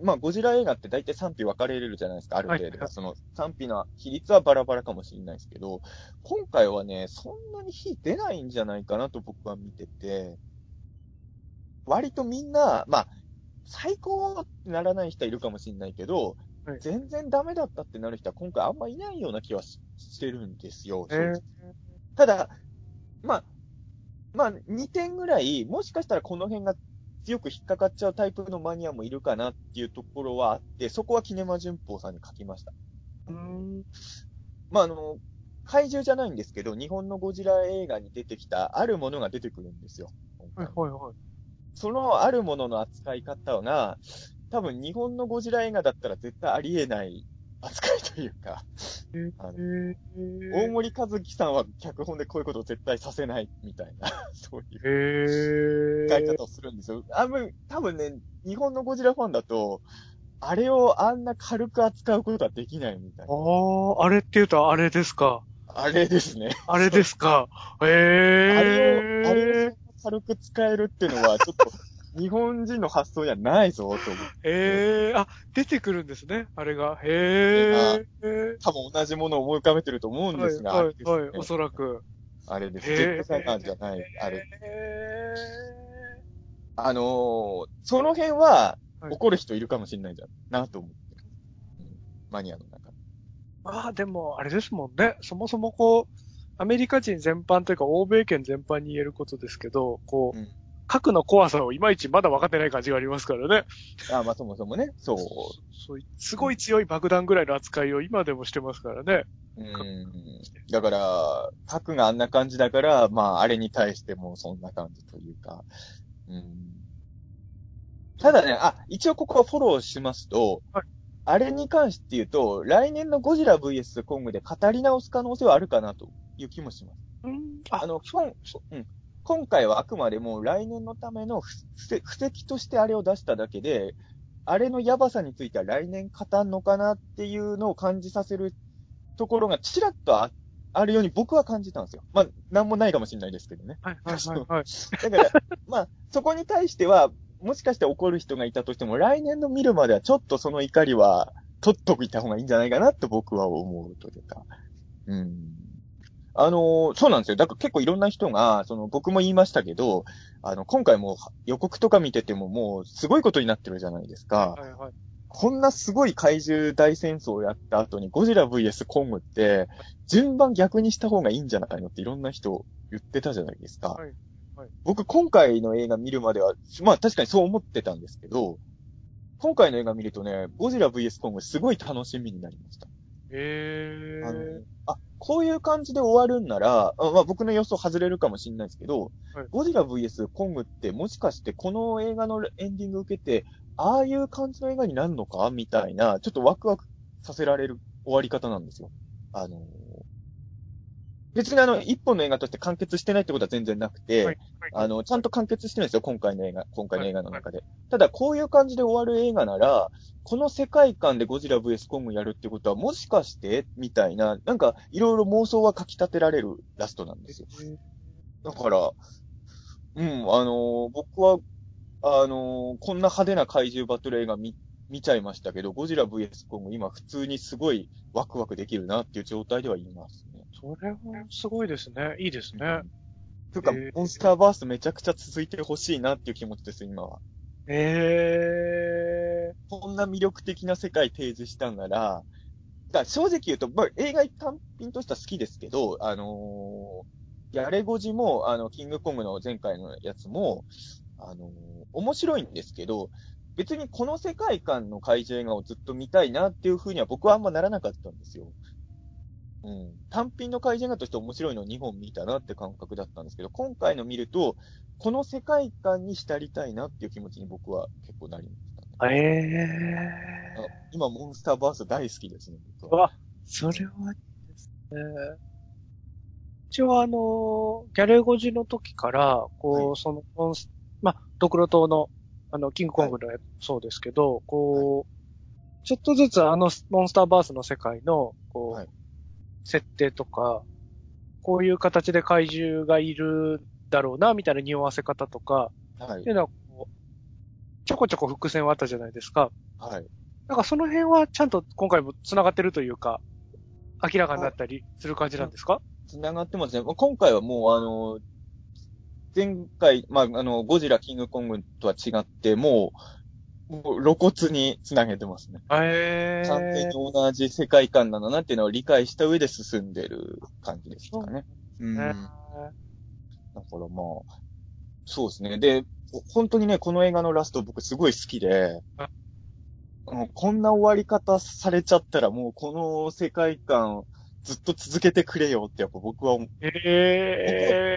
まあ、ゴジラ映画って大体賛否分かれるじゃないですか、ある程度は。はいその賛否の比率はバラバラかもしれないですけど、今回はね、そんなに火出ないんじゃないかなと僕は見てて、割とみんな、まあ、最高ってならない人はいるかもしれないけど、はい全然ダメだったってなる人は今回あんまいないような気はししてるんですよ。えー、ただ、まあ、まあ、2点ぐらい、もしかしたらこの辺が強く引っかかっちゃうタイプのマニアもいるかなっていうところはあって、そこはキネマ旬報さんに書きました。うーん。まあ、あの、怪獣じゃないんですけど、日本のゴジラ映画に出てきたあるものが出てくるんですよ。はいはいはい。そのあるものの扱い方が、多分日本のゴジラ映画だったら絶対ありえない扱いというか、あのえ大森和樹さんは脚本でこういうことを絶対させないみたいな、そういう使い方をするんですよ。あん多分ね、日本のゴジラファンだと、あれをあんな軽く扱うことはできないみたいあな。あ、あれって言うとあれですか？あれですね。あれですか？えあえれを、あれを軽く使えるっていうのは、ちょっと、日本人の発想じゃないぞ、と思う。ええあ、出てくるんですね、あれが。へえ。多分同じものを思い浮かべてると思うんですが、はい、おそらく。あれです。ジェットサガーじゃない、あれ。えあのーその辺ははい怒る人いるかもしれないじゃん、なと思ってマニアの中で。まあでも、あれですもんね。そもそもこう、アメリカ人全般というか、欧米圏全般に言えることですけど、こう、うん核の怖さをいまいちまだ分かってない感じがありますからね。あ、まあそもそもね、そう。そういすごい強い爆弾ぐらいの扱いを今でもしてますからね。うん。だから、核があんな感じだから、まあ、あれに対してもそんな感じというか。うん。ただね、あ、一応ここはフォローしますと、はいあれに関して言うと、来年のゴジラ VS コングで語り直す可能性はあるかなという気もします。うん。あの、今、うん。今回はあくまでも来年のための布石としてあれを出しただけで、あれのやばさについては来年語んのかなっていうのを感じさせるところがちらっとああるように僕は感じたんですよ。まあ、なんもないかもしれないですけどね。はい、はい、はい、はい。だから、まあ、そこに対しては、もしかして怒る人がいたとしても、来年の見るまではちょっとその怒りは取っといた方がいいんじゃないかなと僕は思うというか。うん。あのーそうなんですよ。だから結構いろんな人が、その僕も言いましたけど、あの、今回も予告とか見ててももうすごいことになってるじゃないですか。はい、はい。こんなすごい怪獣大戦争をやった後にゴジラ VS コングって、順番逆にした方がいいんじゃないのっていろんな人言ってたじゃないですか。はいはい僕今回の映画見るまでは、まあ確かにそう思ってたんですけど、今回の映画見るとね、ゴジラ VS コングすごい楽しみになりました。えあのー。、あ、こういう感じで終わるんなら、あまあ僕の予想外れるかもしれないですけど、はいゴジラ VS コングってもしかしてこの映画のエンディング受けて、ああいう感じの映画になるのか？みたいな、ちょっとワクワクさせられる終わり方なんですよ。あのー別にあの、一本の映画として完結してないってことは全然なくて、はいあの、ちゃんと完結してるんですよ、今回の映画、今回の映画の中で。ただ、こういう感じで終わる映画なら、この世界観でゴジラ VS コングやるってことは、もしかしてみたいな、なんか、いろいろ妄想はかき立てられるラストなんですよ。だから、うん、あのー僕は、あのーこんな派手な怪獣バトル映画見、見ちゃいましたけど、ゴジラ VS コング今普通にすごいワクワクできるなっていう状態ではいますね。それはすごいですね。いいですね。というか、へーモンスターバーストめちゃくちゃ続いてほしいなっていう気持ちです、今は。えこんな魅力的な世界提示したんなら、だ正直言うと、まあ、映画単品としては好きですけど、あのー、やれごじも、あの、キングコングの前回のやつも、あのー面白いんですけど、別にこの世界観の怪獣映画をずっと見たいなっていう風には僕はあんまならなかったんですよ。うん。単品の怪獣映画として面白いのを2本見たなって感覚だったんですけど、今回の見ると、この世界観に浸りたいなっていう気持ちに僕は結構なりましたね。ー、えあ今、モンスターバースト大好きですね、僕ー。は。わ、それはいいですね。一応あの、ギャレゴジの時から、こう、はその、モンスまあ、ドクロ島の、あの、キングコングのやつもそうですけど、こう、ちょっとずつあの、モンスターバースの世界の、こう、はい設定とか、こういう形で怪獣がいるだろうな、みたいな匂わせ方とか、はいってい。うのはこう、ちょこちょこ伏線はあったじゃないですか。はい。なんかその辺はちゃんと今回も繋がってるというか、明らかになったりする感じなんですか？繋がってますね。まあ今回はもう、あの、前回、まあ、あの、ゴジラ、キングコングとは違って、もう、もう露骨に繋げてますね。へ完全に同じ世界観なんだなっていうのを理解した上で進んでる感じですかね。うん。だからまあ、そうですね。で、本当にね、この映画のラスト僕すごい好きでこんな終わり方されちゃったらもうこの世界観ずっと続けてくれよってやっぱ僕は思うへ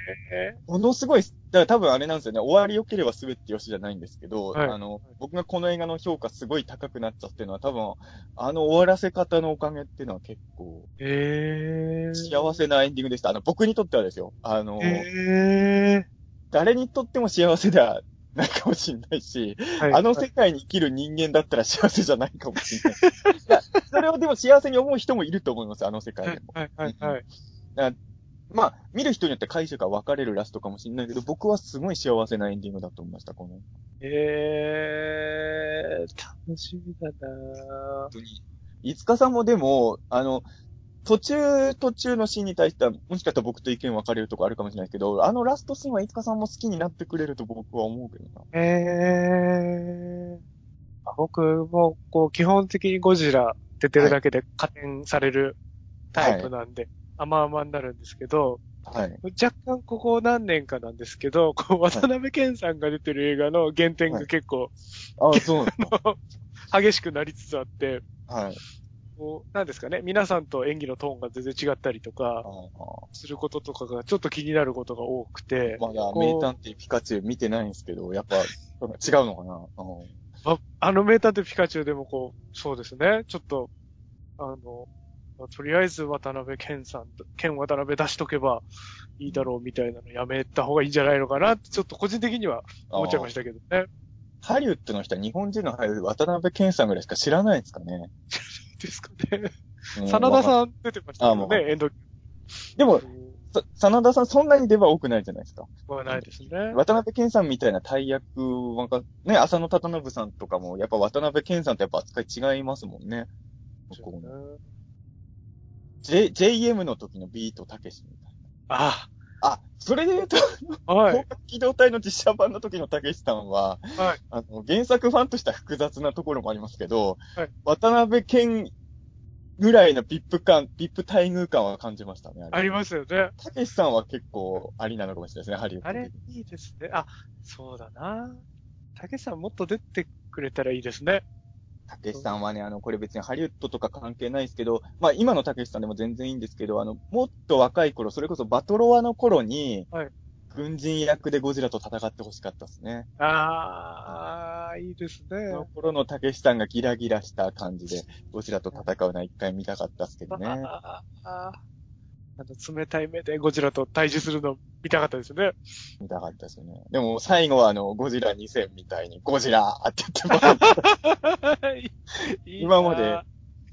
ものすごい、だから多分あれなんですよね、終わり良ければ全てよしじゃないんですけど、はいあの、僕がこの映画の評価すごい高くなっちゃってるのは多分、あの終わらせ方のおかげっていうのは結構ー。へー。幸せなエンディングでした。あの、僕にとってはですよ。あの、へ誰にとっても幸せではないかもしれないし、ー。はいあの世界に生きる人間だったら幸せじゃないかもしれない。いや、それをでも幸せに思う人もいると思います、あの世界でも。はいはいはい。まあ、見る人によって解釈が分かれるラストかもしれないけど、僕はすごい幸せなエンディングだと思いました、この。えー、楽しみだな本当に。いつかさんもでも、あの、途中、途中のシーンに対しては、もしかしたら僕と意見分かれるとこあるかもしれないけど、あのラストシーンはいつかさんも好きになってくれると僕は思うけどな。えー。あ僕も、こう、基本的にゴジラ出てるだけで加点されるタイプなんで、甘々になるんですけど、はい。若干ここ何年かなんですけど、こう、渡辺謙さんが出てる映画の原点が結構。激しくなりつつあって、はい。こう、なんですかね、皆さんと演技のトーンが全然違ったりとあか、ー。することとかがちょっと気になることが多くて、まだ名探偵ピカチュウ見てないんですけど、やっぱ違うのかな？うんああの名探偵ピカチュウでもこう、そうですね、ちょっと、あの、とりあえず渡辺謙さん、謙渡辺出しとけばいいだろうみたいなのやめた方がいいんじゃないのかなって、ちょっと個人的には思っちゃいましたけどね。ハリウッドの人は日本人の俳優、渡辺謙さんぐらいしか知らないんですかね？ですかね。うん真田さん出てましたもうどね、エンドでも、さ真田さんそんなに出番多くないじゃないですか。はないですね。渡辺謙さんみたいな大役はが、ね、浅野忠信さんとかも、やっぱ渡辺謙さんとやっぱ扱い違いますもんね。こうね J、JM の時のビートたけしみたいあな。あ、それで言うと、あ、はい。機動隊の実写版の時のたけしさんは、はい。あの、原作ファンとしては複雑なところもありますけど、はい渡辺謙ぐらいのビップ感、ビップ待遇感は感じましたね。ありますよね。たけしさんは結構ありなのかもしれないですね、ハリウッドあでれ、いいですね。あ、そうだな。たけしさんもっと出てくれたらいいですね。たけしさんはね、あの、これ別にハリウッドとか関係ないですけど、まあ今のたけしさんでも全然いいんですけど、あの、もっと若い頃、それこそバトロワの頃に、はい軍人役でゴジラと戦ってほしかったですね。あー、いいですね。その頃のたけしさんがギラギラした感じで、ゴジラと戦うのは一回見たかったですけどね。あ ーあの、冷たい目でゴジラと対峙するの見たかったですよね。見たかったですよね。でも最後はあの、ゴジラ2000みたいに、ゴジラーって言っても 今まで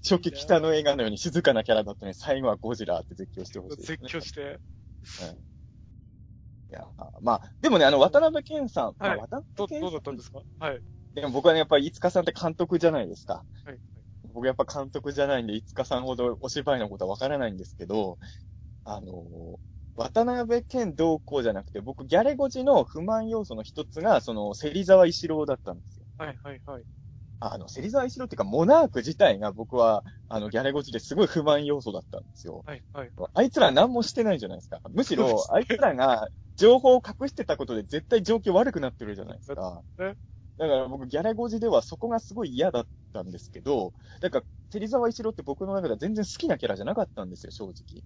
初期北の映画のように静かなキャラだったのに、最後はゴジラーって絶叫してほしいね。絶叫して。はいいや、まあ、でもね、あの、渡辺健さん、まあはい渡ど、辺健さどうだったんですか？はい。でも僕はね、やっぱり、いつかさんって監督じゃないですか。はい。僕やっぱ監督じゃないんで、いつかさんほどお芝居のことはわからないんですけど、あの、渡辺健同行じゃなくて、僕、ギャレゴジの不満要素の一つが、その、芹沢一郎だったんですよ。はい、はい、はい。あの、芹沢一郎っていうか、モナーク自体が僕は、あの、ギャレゴジですごい不満要素だったんですよ。はい、はい。あいつら何もしてないじゃないですか。むしろ、あいつらが情報を隠してたことで絶対状況悪くなってるじゃないですか。ねだから僕、ギャラゴジではそこがすごい嫌だったんですけど、だから、芹沢一郎って僕の中では全然好きなキャラじゃなかったんですよ、正直。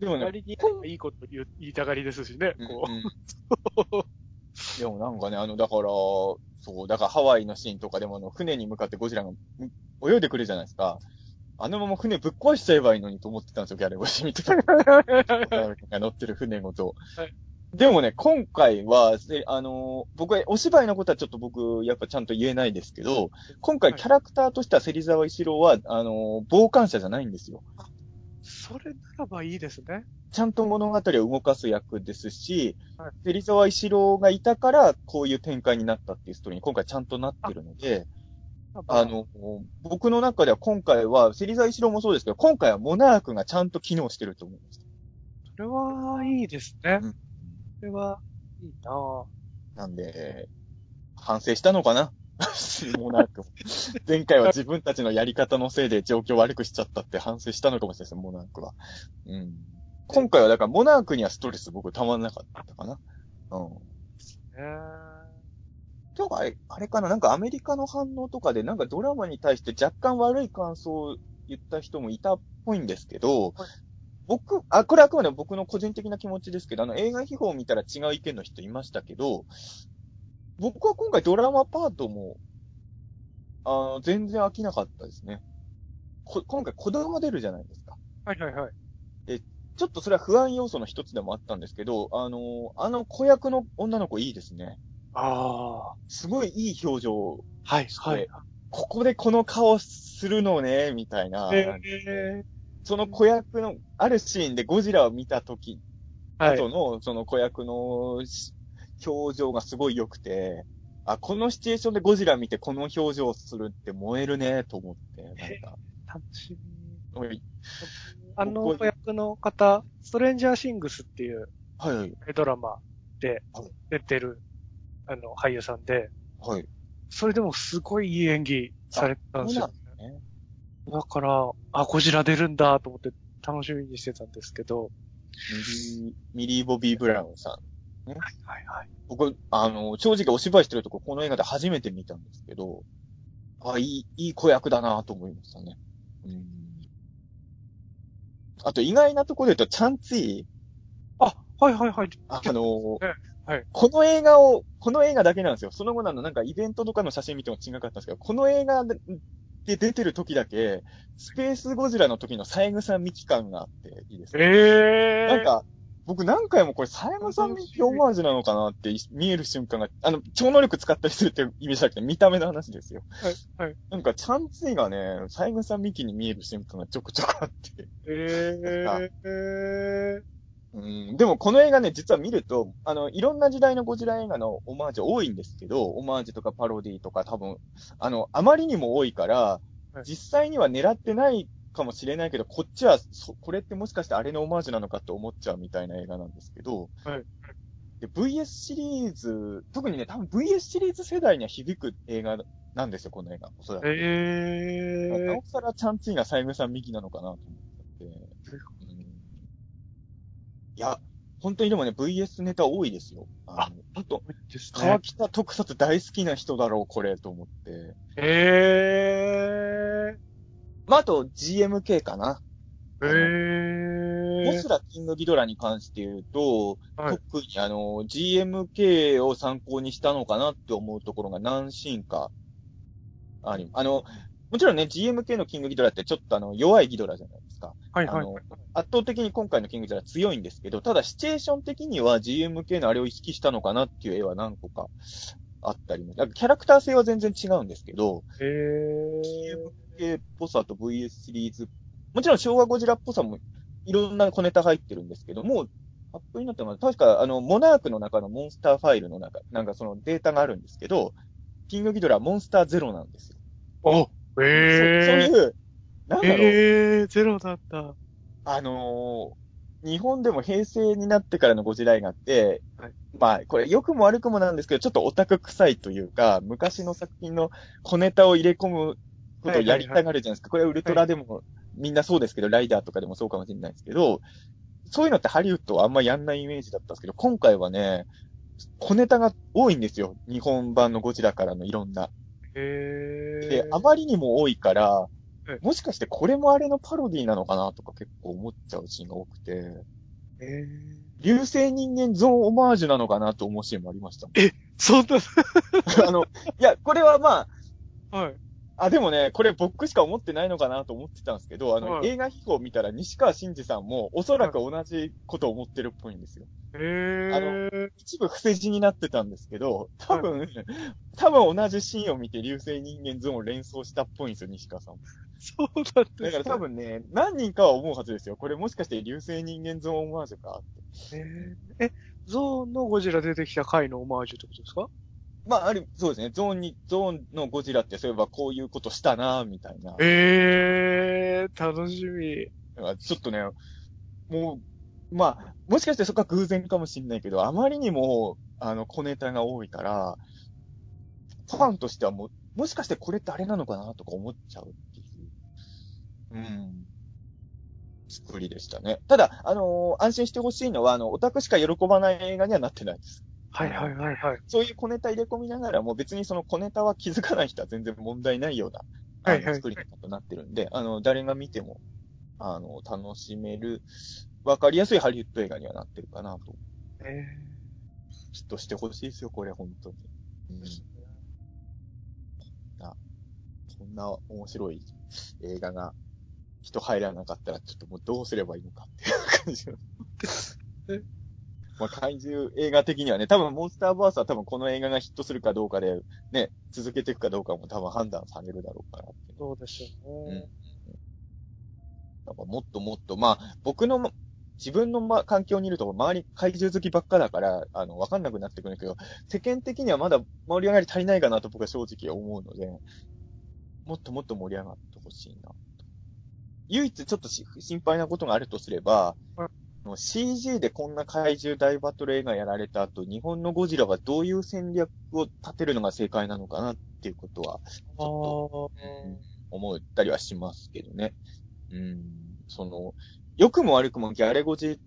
でもね、割にいいこと言いたがりですしね、うんこうん でもなんかね、あの、だから、そう、だからハワイのシーンとかでもあの、船に向かってゴジラがん泳いでくるじゃないですか。あのまま船ぶっ壊しちゃえばいいのにと思ってたんですよ、ギャラゴジ見てた。が乗ってる船ごと。はいでもね、今回は、せあのー僕はお芝居のことはちょっと僕、やっぱちゃんと言えないですけど、今回はいキャラクターとしては芹沢一郎は、あのー傍観者じゃないんですよ。それならばいいですね。ちゃんと物語を動かす役ですし、はい芹沢一郎がいたから、こういう展開になったっていうストーリーに今回ちゃんとなってるので、あ、の、僕の中では今回は、芹沢一郎もそうですけど、今回はモナークがちゃんと機能してると思いました。それはいいですね。うんそれはいいなぁ。なんで、反省したのかな？モナークも。前回は自分たちのやり方のせいで状況悪くしちゃったって反省したのかもしれないですモナークは。うん。今回はだからモナークにはストレス僕たまんなかったかな。うん。え今日あれ、あれかななんかアメリカの反応とかでなんかドラマに対して若干悪い感想を言った人もいたっぽいんですけど、はい僕、あ、これあくまでも僕の個人的な気持ちですけど、あの映画秘宝を見たら違う意見の人いましたけど、僕は今回ドラマパートも、あの、全然飽きなかったですね。こ今回子供出るじゃないですか。はいはいはい。ちょっとそれは不安要素の一つでもあったんですけど、あの、あの子役の女の子いいですね。ああ。すごいいい表情はいはい。ここでこの顔するのね、みたいな。えその子役の、あるシーンでゴジラを見た時、ー、はい。後の、その子役のし表情がすごい良くて、あ、このシチュエーションでゴジラ見てこの表情するって燃えるね、と思って、なんか。楽しみ。はい、あの子役の方、ストレンジャーシングスっていうはい、はいドラマではい出てる、あの、俳優さんで、はい。それでもすごいいい演技されてたんですよ。ね。だから、あ、ゴジラ出るんだと思って楽しみにしてたんですけど、ミリー、ミリー・ボビー・ブラウンさん。はいはい。僕、あの、正直お芝居してるとここの映画で初めて見たんですけど、あ、いい、いい子役だなと思いましたね。うん。あと意外なところで言うと、チャンツィあ、はいはいはい。あのえはいこの映画を、この映画だけなんですよ。その後のあの、なんかイベントとかの写真見ても違かったんですけど、この映画でで出てる時だけ、スペースゴジラの時の三枝さんミキ感があっていいですね。ええー。なんか、僕何回もこれ、サイモンさんミキオマージュなのかなって見える瞬間が、あの、超能力使ったりするって意味じゃなくて、見た目の話ですよ。はい、はい。なんか、チャンツイがね、サイモンさんミキに見える瞬間がちょくちょくあって。ええー。うん、でもこの映画ね、実は見ると、あの、いろんな時代のゴジラ映画のオマージュ多いんですけど、オマージュとかパロディとか多分、あの、あまりにも多いから、はい実際には狙ってないかもしれないけど、こっちはそ、これってもしかしてあれのオマージュなのかって思っちゃうみたいな映画なんですけど、はいで、VS シリーズ、特にね、多分 VS シリーズ世代には響く映画なんですよ、この映画。おそらく。ええーなお。さらチャンツイがサイムさん右なのかなと思って。うんいや、本当にでもね、VS ネタ多いですよ。あのあと、ね川。北特撮大好きな人だろう、これ、と思って。へまあ、あと、GMK かな。ー。へー。モスラキングギドラに関して言うと、はい特にあの、GMK を参考にしたのかなって思うところが何シーンかあり、あの、もちろんね、GMK のキングギドラってちょっとあの、弱いギドラじゃないですか。はいはいあの。圧倒的に今回のキングギドラ強いんですけど、ただシチュエーション的には GMK のあれを意識したのかなっていう絵は何個かあったりも。キャラクター性は全然違うんですけど、へー。GMK っぽさと VS シリーズ、もちろん昭和ゴジラっぽさもいろんな小ネタ入ってるんですけども、アップになってます。確か、あの、モナークの中のモンスターファイルの中、なんかそのデータがあるんですけど、キングギドラはモンスターゼロなんですよ。おそそう。いう、なんだろう、へー、ゼロだった。あのー日本でも平成になってからのゴジラ映画って、はいまあ、これ良くも悪くもなんですけど、ちょっとオタク臭いというか、昔の作品の小ネタを入れ込むことをやりたがるじゃないですか。これはウルトラでも、みんなそうですけど、ライダーとかでもそうかもしれないですけど、そういうのってハリウッドはあんまやんないイメージだったんですけど、今回はね、小ネタが多いんですよ。日本版のゴジラからのいろんな。へー。で、あまりにも多いからえ、もしかしてこれもあれのパロディなのかなとか結構思っちゃうシーンが多くて、へー。流星人間ゾーンオマージュなのかなと思うシーンもありましたもん。そんな、あの、いや、これはまあ、はい。あ、でもね、これ僕しか思ってないのかなと思ってたんですけど、あの、はい映画秘宝を見たら西川真司さんもおそらく同じことを思ってるっぽいんですよ。へー。一部伏せ字になってたんですけど、多分、多分同じシーンを見て流星人間ゾーンを連想したっぽいんですよ、西川さんも。そうだっただから多分ね、何人かは思うはずですよ。これもしかして流星人間ゾーンオマージュかって。へーえ、ゾーンのゴジラ出てきた回のオマージュってことですか？まあ、ある、そうですね。ゾーンに、ゾーンのゴジラってそういえばこういうことしたなみたいな。えー、楽しみ。ちょっとね、もう、まあ、もしかしてそこは偶然かもしれないけど、あまりにも、あの、小ネタが多いから、ファンとしてはもう、もしかしてこれってあれなのかなとか思っちゃうっていう、うん、作りでしたね。ただ、あのー安心してほしいのは、あの、オタクしか喜ばない映画にはなってないです。はいはいはいはい。そういう小ネタ入れ込みながらも、別にその小ネタは気づかない人は全然問題ないような、はいはい作り方となってるんで、あの、誰が見ても、あの、楽しめる、わかりやすいハリウッド映画にはなってるかなと。えきっとしてほしいですよ、これ、本当に。うん。な、こんな面白い映画が、人入らなかったら、ちょっともうどうすればいいのかっていう感じの。まあ、怪獣映画的にはね、多分モンスターバースは多分この映画がヒットするかどうかで、ね、続けていくかどうかも多分判断されるだろうからそうですよね。なんかもっともっと、まあ、僕の、自分の、ま、環境にいると、周り怪獣好きばっかだから、あの、わかんなくなってくるんだけど、世間的にはまだ盛り上がり足りないかなと僕は正直思うので、もっともっと盛り上がってほしいなと。唯一ちょっとし心配なことがあるとすれば、CG でこんな怪獣大バトル映画やられた後、日本のゴジラはどういう戦略を立てるのが正解なのかなっていうことは、あーうん思ったりはしますけどね。うん。その、良くも悪くもギャレゴジ、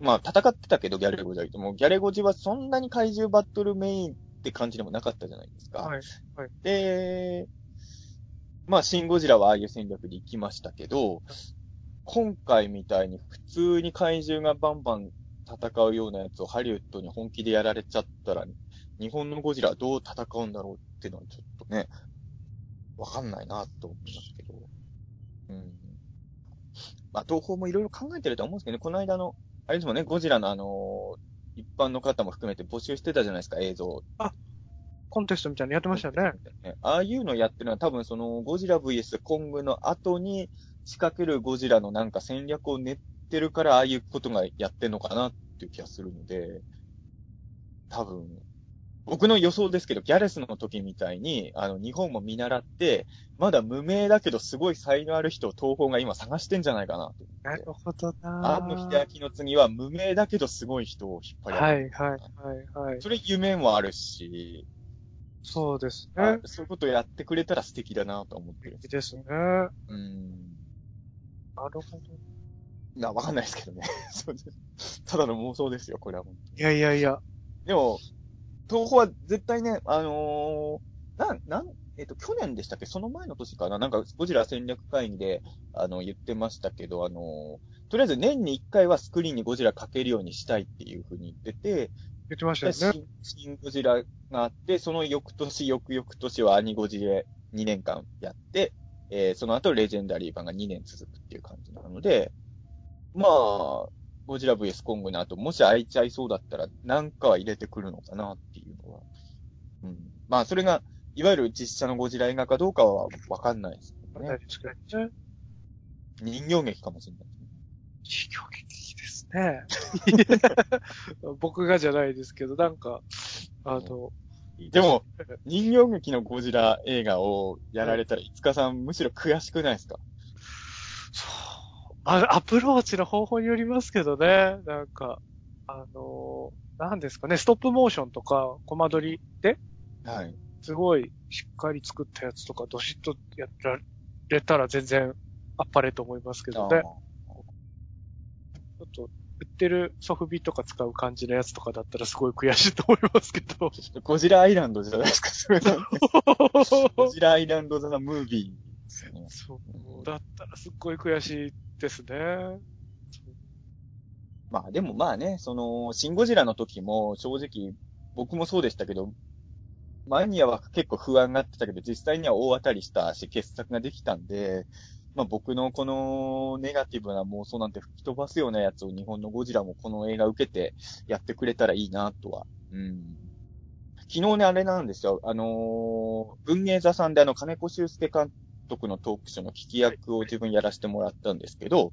まあ戦ってたけどギャレゴジは言っても、ギャレゴジはそんなに怪獣バトルメインって感じでもなかったじゃないですか。はい。で、まあシンゴジラはああいう戦略で行きましたけど、今回みたいに普通に怪獣がバンバン戦うようなやつをハリウッドに本気でやられちゃったら、日本のゴジラはどう戦うんだろうっていうのはちょっとね、わかんないなと思いますけど。うん。まあ、東宝もいろいろ考えてると思うんですけどね、この間の、あれですもんね、ゴジラのあの一般の方も含めて募集してたじゃないですか、映像。コンテストみたいなのやってました。ねああいうのやってるのは多分そのゴジラ VS コングの後に仕掛けるゴジラのなんか戦略を練ってるからああいうことがやってんのかなっていう気がするので、多分、僕の予想ですけど、ギャレスの時みたいに、あの、日本も見習って、まだ無名だけどすごい才能ある人を東宝が今探してんじゃないかなとなるほど。な庵野秀明の次は無名だけどすごい人を引っ張り上げる。はいはいはいはい。それ夢もあるし、そうですあね。そういうことをやってくれたら素敵だなと思ってるんですいいですね。うん。なるほど。な、わかんないですけどね。そうですただの妄想ですよ、これはもう。いやいやいや。でも、東宝は絶対ね、あのーなん、なん、えっ、と、去年でしたっけ？その前の年かな？なんか、ゴジラ戦略会議で、あの、言ってましたけど、あのーとりあえず年に1回はスクリーンにゴジラかけるようにしたいっていうふうに言ってて、言ってましたでよね。新新ゴジラがあって、その翌年、翌々年はアニゴジで2年間やって、えーその後レジェンダリー版が2年続くっていう感じなので、まあ、ゴジラ VS コングの後、もし開いちゃいそうだったら、なんかは入れてくるのかなっていうのは。うん。まあ、それが、いわゆる実写のゴジラ映画かどうかはわかんないですけどね。確かにね。人形劇かもしれないですね。非常劇ですね。僕がじゃないですけど、なんか、あの、でも、人形劇のゴジラ映画をやられたら、いつかさんむしろ悔しくないですか？そう。あアプローチの方法によりますけどね。なんか、あの、なんですかね、ストップモーションとか、コマ撮りで、はい。すごいしっかり作ったやつとか、どしっとやられたら全然あっぱれと思いますけどね。ちょっと、売ってるソフビとか使う感じのやつとかだったらすごい悔しいと思いますけど。ゴジラアイランドじゃないですか、それ。ゴジラアイランド・ザ・ムービー。そう。だったらすっごい悔しいですね。まあでもまあね、その、シン・ゴジラの時も正直、僕もそうでしたけど、マニアは結構不安がってたけど、実際には大当たりしたし、傑作ができたんで、まあ僕のこのネガティブな妄想なんて吹き飛ばすようなやつを日本のゴジラもこの映画受けてやってくれたらいいなとは。うん。昨日ね、あれなんですよ。あのー文芸座さんであの、金子修介監督のトークショーの聞き役を自分やらせてもらったんですけど、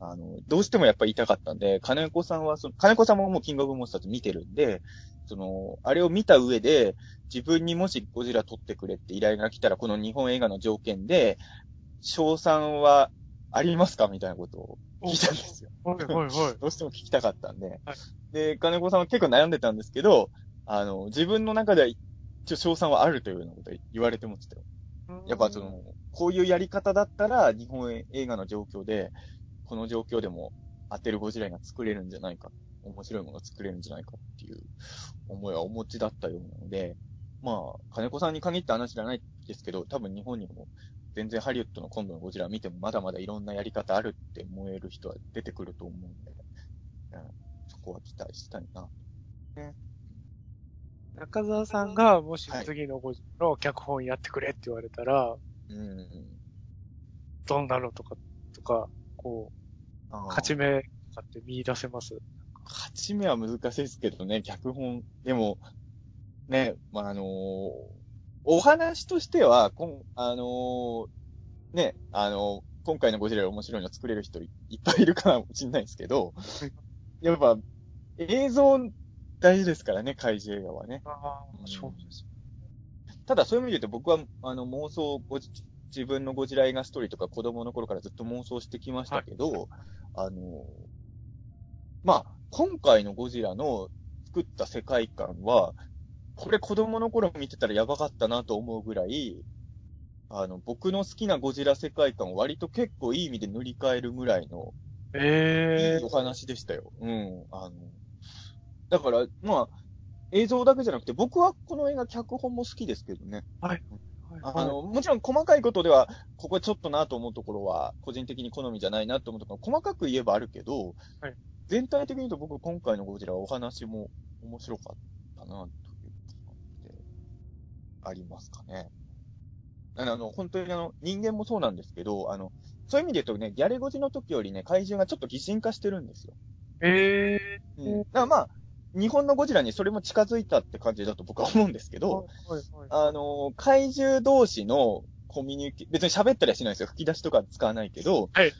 あの、どうしてもやっぱり言いたかったんで、金子さんはその、金子さんももうキングオブモンスターズ見てるんで、その、あれを見た上で、自分にもしゴジラ撮ってくれって依頼が来たら、この日本映画の条件で、賞賛はありますか？みたいなことを聞いたんですよ。はいはいはい。どうしても聞きたかったんで。はいで、金子さんは結構悩んでたんですけど、あの、自分の中では一応賞賛はあるというようなことを言われてましたよ。やっぱその、こういうやり方だったら、日本映画の状況で、この状況でも当てるゴジラが作れるんじゃないか、面白いものが作れるんじゃないかっていう思いはお持ちだったようなので、まあ、金子さんに限った話じゃないですけど、多分日本にも全然ハリウッドの今度のゴジラ見てもまだまだいろんなやり方あるって思える人は出てくると思うんで、うん、そこは期待したいな。中澤さんがもし次のゴジラの脚本やってくれって言われたら、うん。どんなのとか、とか、こう、勝ち目とかって見出せます？勝ち目は難しいですけどね、脚本。でも、ね、まあ、あのーお話としては、こん、あのーね、あのー今回のゴジラより面白いの作れる人いいっぱいいるかもしれないですけど、やっぱ、映像大事ですからね、怪獣映画はね。ああうんそうです。ただそういう意味で言うと僕は、あの、妄想ゴジ、自分のゴジラ映画ストーリーとか子供の頃からずっと妄想してきましたけど、あの、まあ、今回のゴジラの作った世界観は、これ子供の頃見てたらやばかったなと思うぐらい、あの、僕の好きなゴジラ世界観を割と結構いい意味で塗り替えるぐらいの、ええいいお話でしたよ。うん。あの、だから、まあ、映像だけじゃなくて、僕はこの映画脚本も好きですけどね。はい。あの、もちろん細かいことでは、ここちょっとなと思うところは、個人的に好みじゃないなと思うところ、細かく言えばあるけど、はい。全体的に言うと僕今回のゴジラはお話も面白かったな、という感じで、ありますかね。あの、本当にあの、人間もそうなんですけど、あの、そういう意味で言うとね、ギャレゴジの時よりね、怪獣がちょっと擬人化してるんですよ。ええうん。だからまあ、日本のゴジラにそれも近づいたって感じだと僕は思うんですけど、はいはいあの、怪獣同士のコミュニケ、別に喋ったりはしないですよ。吹き出しとか使わないけど、はい。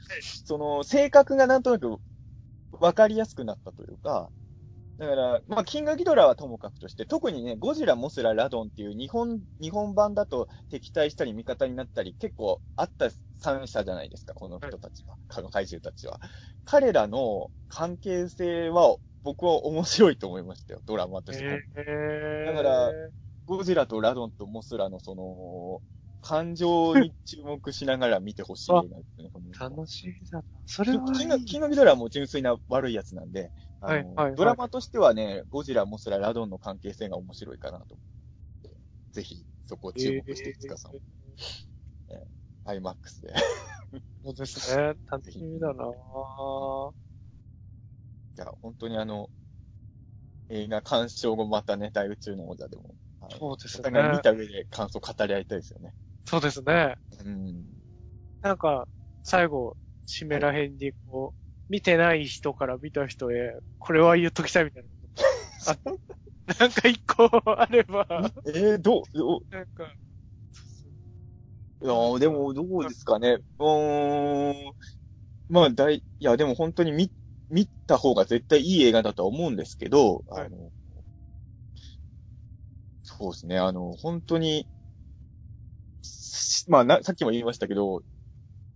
その、性格がなんとなく分かりやすくなったというか、だから、まあ、キングギドラはともかくとして、特にね、ゴジラ、モスラ、ラドンっていう日本、日本版だと敵対したり味方になったり、結構あった三者じゃないですか、この人たちは。この怪獣たちは。彼らの関係性は、僕は面白いと思いましたよ、ドラマとして。ええだからゴジラとラドンとモスラのその、感情に注目しながら見てほしい映画ですね。楽しみだな。それはキングキングギドラはもう純粋な悪いやつなんで、はいはいはいドラマとしてはね、ゴジラ、モスラ、ラドンの関係性が面白いかなと。ぜひ、そこを注目して、つかさん、IMAX で。そうですね。楽しみだなぁ。いや、本当にあの、映画鑑賞後またね、大宇宙の王者でも、そうですお互い見ね。た上で感想語り合いたいですよね。そうですね。うん。なんか、最後、締めらへんに、こう、見てない人から見た人へ、これは言っときたいみたいなこと。あ、なんか一個あれば、えー、どう、どうなんか、いやーでも、どうですかね。うーん。まあ、大、いや、でも本当に見、見た方が絶対いい映画だとは思うんですけど、はいあの、そうですね、あの、本当に、しまあな、さっきも言いましたけど、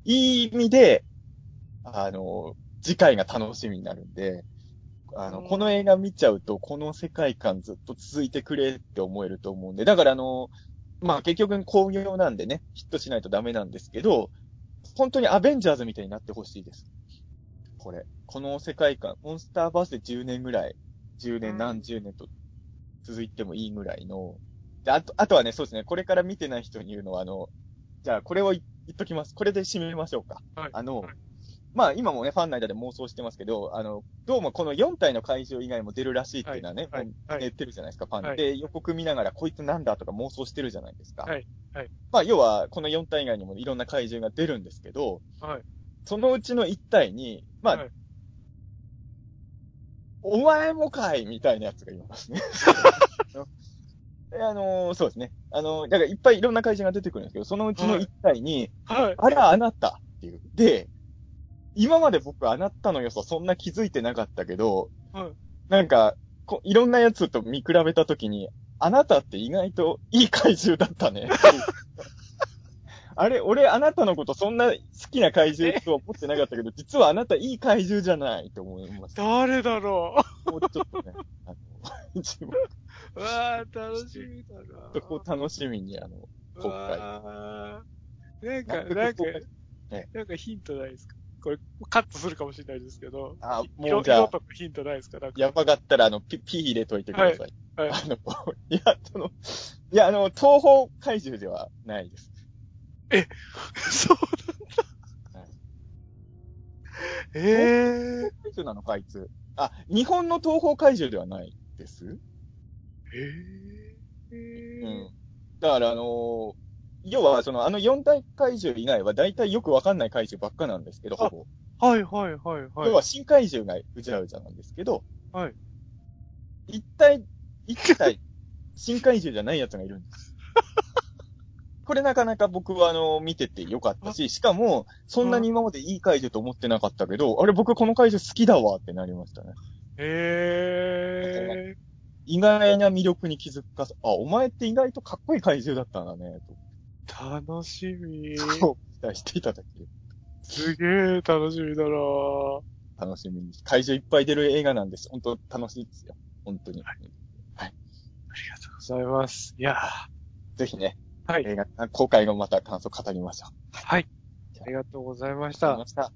いい意味で、あの、次回が楽しみになるんで、あの、うんこの映画見ちゃうと、この世界観ずっと続いてくれって思えると思うんで、だからあの、まあ結局工業なんでね、ヒットしないとダメなんですけど、本当にアベンジャーズみたいになってほしいです。これ。この世界観、モンスターバースで10年ぐらい、10年うん何十年と続いてもいいぐらいの、で、あと、あとはね、そうですね、これから見てない人に言うのは、あの、じゃあこれを言言っときます。これで締めましょうか。はいあの、はいまあ今もね、ファンの間で妄想してますけど、あの、どうもこの4体の怪獣以外も出るらしいっていうのはね、はいはい言ってるじゃないですか、ファンで。はいで、予告見ながら、こいつなんだとか妄想してるじゃないですか。はいはいまあ要は、この4体以外にもいろんな怪獣が出るんですけど、はい。そのうちの1体に、まあ、はいお前もかいみたいなやつがいますね。であのーそうですね。あのーだからいっぱいいろんな怪獣が出てくるんですけど、そのうちの1体に、はい。あれはあなたっていう。で、今まで僕あなたの良さそんな気づいてなかったけど、はいなんかこ、いろんなやつと見比べたときに、あなたって意外といい怪獣だったね。あれ、俺あなたのことそんな好きな怪獣とは思ってなかったけど、実はあなたいい怪獣じゃないと思いました。誰だろもうちょっとね、あの、自分ううわぁ、楽しみだなとこう楽しみに、あの、う今回わぁなんか、なんかなんかヒントないですか？これ、カットするかもしれないですけど。あもう色じゃあヒントないですか？なんか。やばかったら、あの、ピ、ピー入れといてください。はい。あの、いや、その、いや、あの、東方怪獣ではないです。そうなんだ。はいええ怪獣なのか、あいつ。あ、日本の東方怪獣ではないです。ええうん。だから、あのー要は、その、あの四大怪獣以外は大体よくわかんない怪獣ばっかなんですけど、ほぼ。はいはいはいはい。要は新怪獣がうじゃうじゃなんですけど、はい。一体、一体、新怪獣じゃないやつがいるんです。これなかなか僕はあの、見ててよかったし、しかも、そんなに今までいい怪獣と思ってなかったけど、あれ僕この怪獣好きだわってなりましたね。ええ意外な魅力に気づかさ、あ、お前って意外とかっこいい怪獣だったんだね、楽しみ。と、こう期待していただける。すげえ楽しみだなぁ。楽しみに。怪獣いっぱい出る映画なんです。本当楽しいですよ。本当に。ありがとうございます。いやぜひね、はい映画、公開後また感想語りましょう。はい。ありがとうございましありがとうございたま。した。